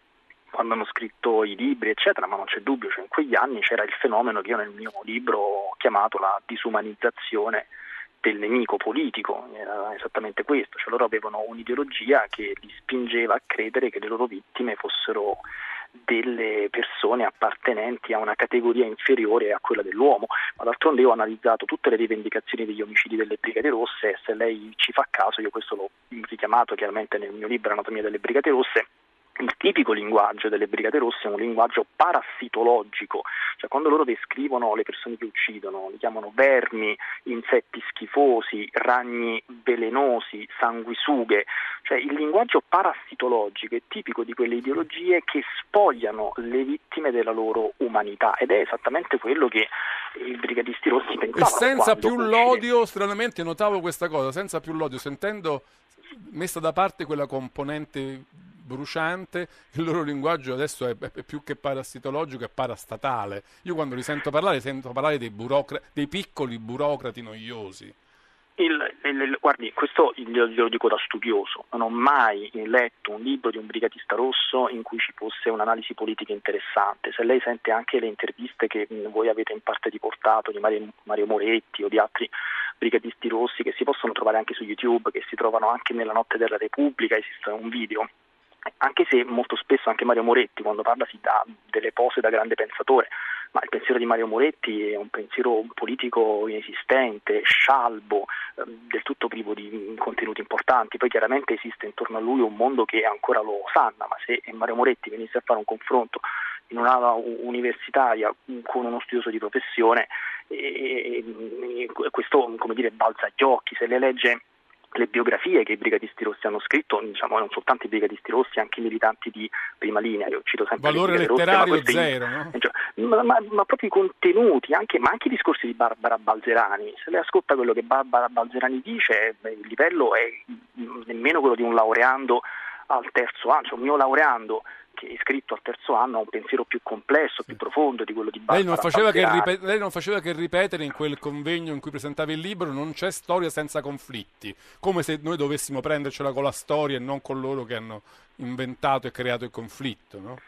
quando hanno scritto i libri, eccetera, ma non c'è dubbio, cioè in quegli anni c'era il fenomeno che io nel mio libro ho chiamato la disumanizzazione del nemico politico, era esattamente questo, cioè loro avevano un'ideologia che li spingeva a credere che le loro vittime fossero delle persone appartenenti a una categoria inferiore a quella dell'uomo, ma d'altronde io ho analizzato tutte le rivendicazioni degli omicidi delle Brigate Rosse e se lei ci fa caso, io questo l'ho richiamato chiaramente nel mio libro Anatomia delle Brigate Rosse, il tipico linguaggio delle Brigate Rosse è un linguaggio parassitologico, cioè quando loro descrivono le persone che uccidono, li chiamano vermi, insetti schifosi, ragni velenosi, sanguisughe, cioè il linguaggio parassitologico è tipico di quelle ideologie che spogliano le vittime della loro umanità ed è esattamente quello che i brigatisti rossi E pensavano. senza quando più l'odio, stranamente notavo questa cosa, senza più l'odio, sentendo messa da parte quella componente bruciante, il loro linguaggio adesso è, è più che parassitologico, è parastatale. Io quando li sento parlare, sento parlare dei, burocra- dei piccoli burocrati noiosi. Il- il- il- guardi, questo glielo, dico da studioso, non ho mai letto un libro di un brigatista rosso in cui ci fosse un'analisi politica interessante. Se lei sente anche le interviste che voi avete in parte riportato di Mario, Mario Moretti o di altri brigatisti rossi che si possono trovare anche su YouTube, che si trovano anche nella Notte della Repubblica, esiste un video. Anche se molto spesso anche Mario Moretti quando parla si dà delle pose da grande pensatore, ma il pensiero di Mario Moretti è un pensiero politico inesistente, scialbo, ehm, del tutto privo di mm, contenuti importanti. Poi chiaramente esiste intorno a lui un mondo che ancora lo osanna, ma se Mario Moretti venisse a fare un confronto in un'aula u- universitaria mm, con uno studioso di professione, e- e questo come dire, balza agli occhi, se le legge le biografie che i brigatisti rossi hanno scritto, diciamo non soltanto i brigatisti rossi, anche i militanti di prima linea, io cito sempre Valore le Brigate Rosse, letterario ma zero, no? cioè, ma, ma- ma proprio i contenuti, anche, ma anche i discorsi di Barbara Balzerani. Se lei ascolta quello che Barbara Balzerani dice, beh, il livello è mm, nemmeno quello di un laureando al terzo anno, cioè un mio laureando che è iscritto al terzo anno ha un pensiero più complesso, più profondo di quello di Barbara Lei non, faceva che Balzerani. ripe- lei non faceva che ripetere in quel convegno in cui presentava il libro non c'è storia senza conflitti, come se noi dovessimo prendercela con la storia e non con loro che hanno inventato e creato il conflitto. No?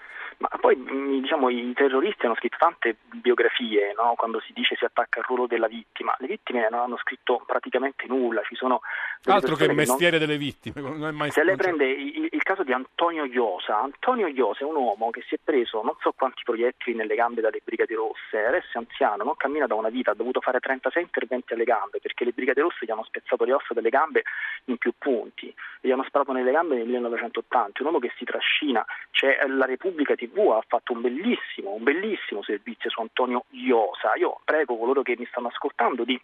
Ma poi mh, diciamo, i terroristi hanno scritto tante biografie, no? quando si dice si attacca al ruolo della vittima. Le vittime non hanno scritto praticamente nulla, ci sono Altro che il persone non- mestiere delle vittime, non è mai Se lei prende il, il caso di Antonio Iosa, Antonio Iosa è un uomo che si è preso non so quanti proiettili nelle gambe dalle Brigate Rosse, adesso è anziano, non cammina da una vita, ha dovuto fare 36 interventi alle gambe perché le Brigate Rosse gli hanno spezzato le ossa delle gambe in più punti, gli hanno sparato nelle gambe nel 1980, un uomo che si trascina, c'è la Repubblica TV ha fatto un bellissimo, un bellissimo servizio su Antonio Iosa, io prego coloro che mi stanno ascoltando di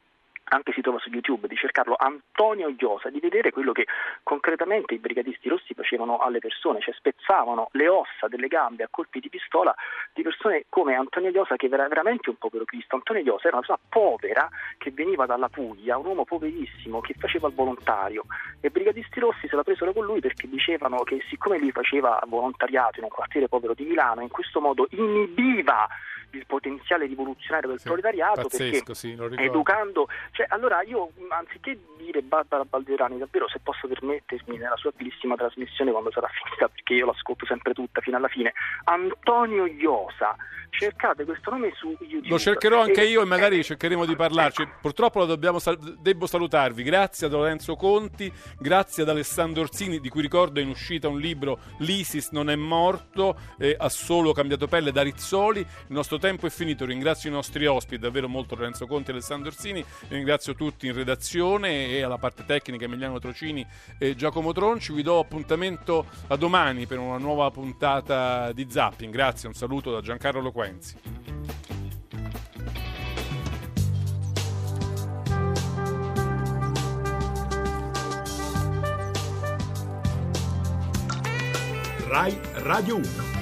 anche si trova su YouTube, di cercarlo Antonio Iosa, di vedere quello che concretamente i brigatisti rossi facevano alle persone, cioè spezzavano le ossa delle gambe a colpi di pistola di persone come Antonio Iosa che era veramente un povero Cristo. Antonio Iosa era una persona povera che veniva dalla Puglia, un uomo poverissimo che faceva il volontario e i brigatisti rossi se la presero con lui perché dicevano che siccome lui faceva volontariato in un quartiere povero di Milano, in questo modo inibiva il potenziale rivoluzionario del Sì, proletariato pazzesco, perché sì, educando, cioè allora io anziché dire Barbara Balderani, davvero se posso permettermi nella sua bellissima trasmissione quando sarà finita, perché io l'ascolto sempre tutta fino alla fine, Antonio Iosa, cercate questo nome su YouTube. Lo cercherò anche io e magari cercheremo di parlarci. Purtroppo lo dobbiamo sal- devo salutarvi. Grazie a Lorenzo Conti, grazie ad Alessandro Orsini, di cui ricordo è in uscita un libro L'ISIS non è morto, eh, ha solo cambiato pelle da Rizzoli. Il nostro tempo è finito. Ringrazio i nostri ospiti, davvero molto Lorenzo Conti e Alessandro Orsini. Ringrazio tutti in redazione e alla parte tecnica Emiliano Trocini e Giacomo Tronci. Vi do appuntamento a domani per una nuova puntata di Zapping. Grazie, un saluto da Giancarlo Loquenzi. Rai Radio 1.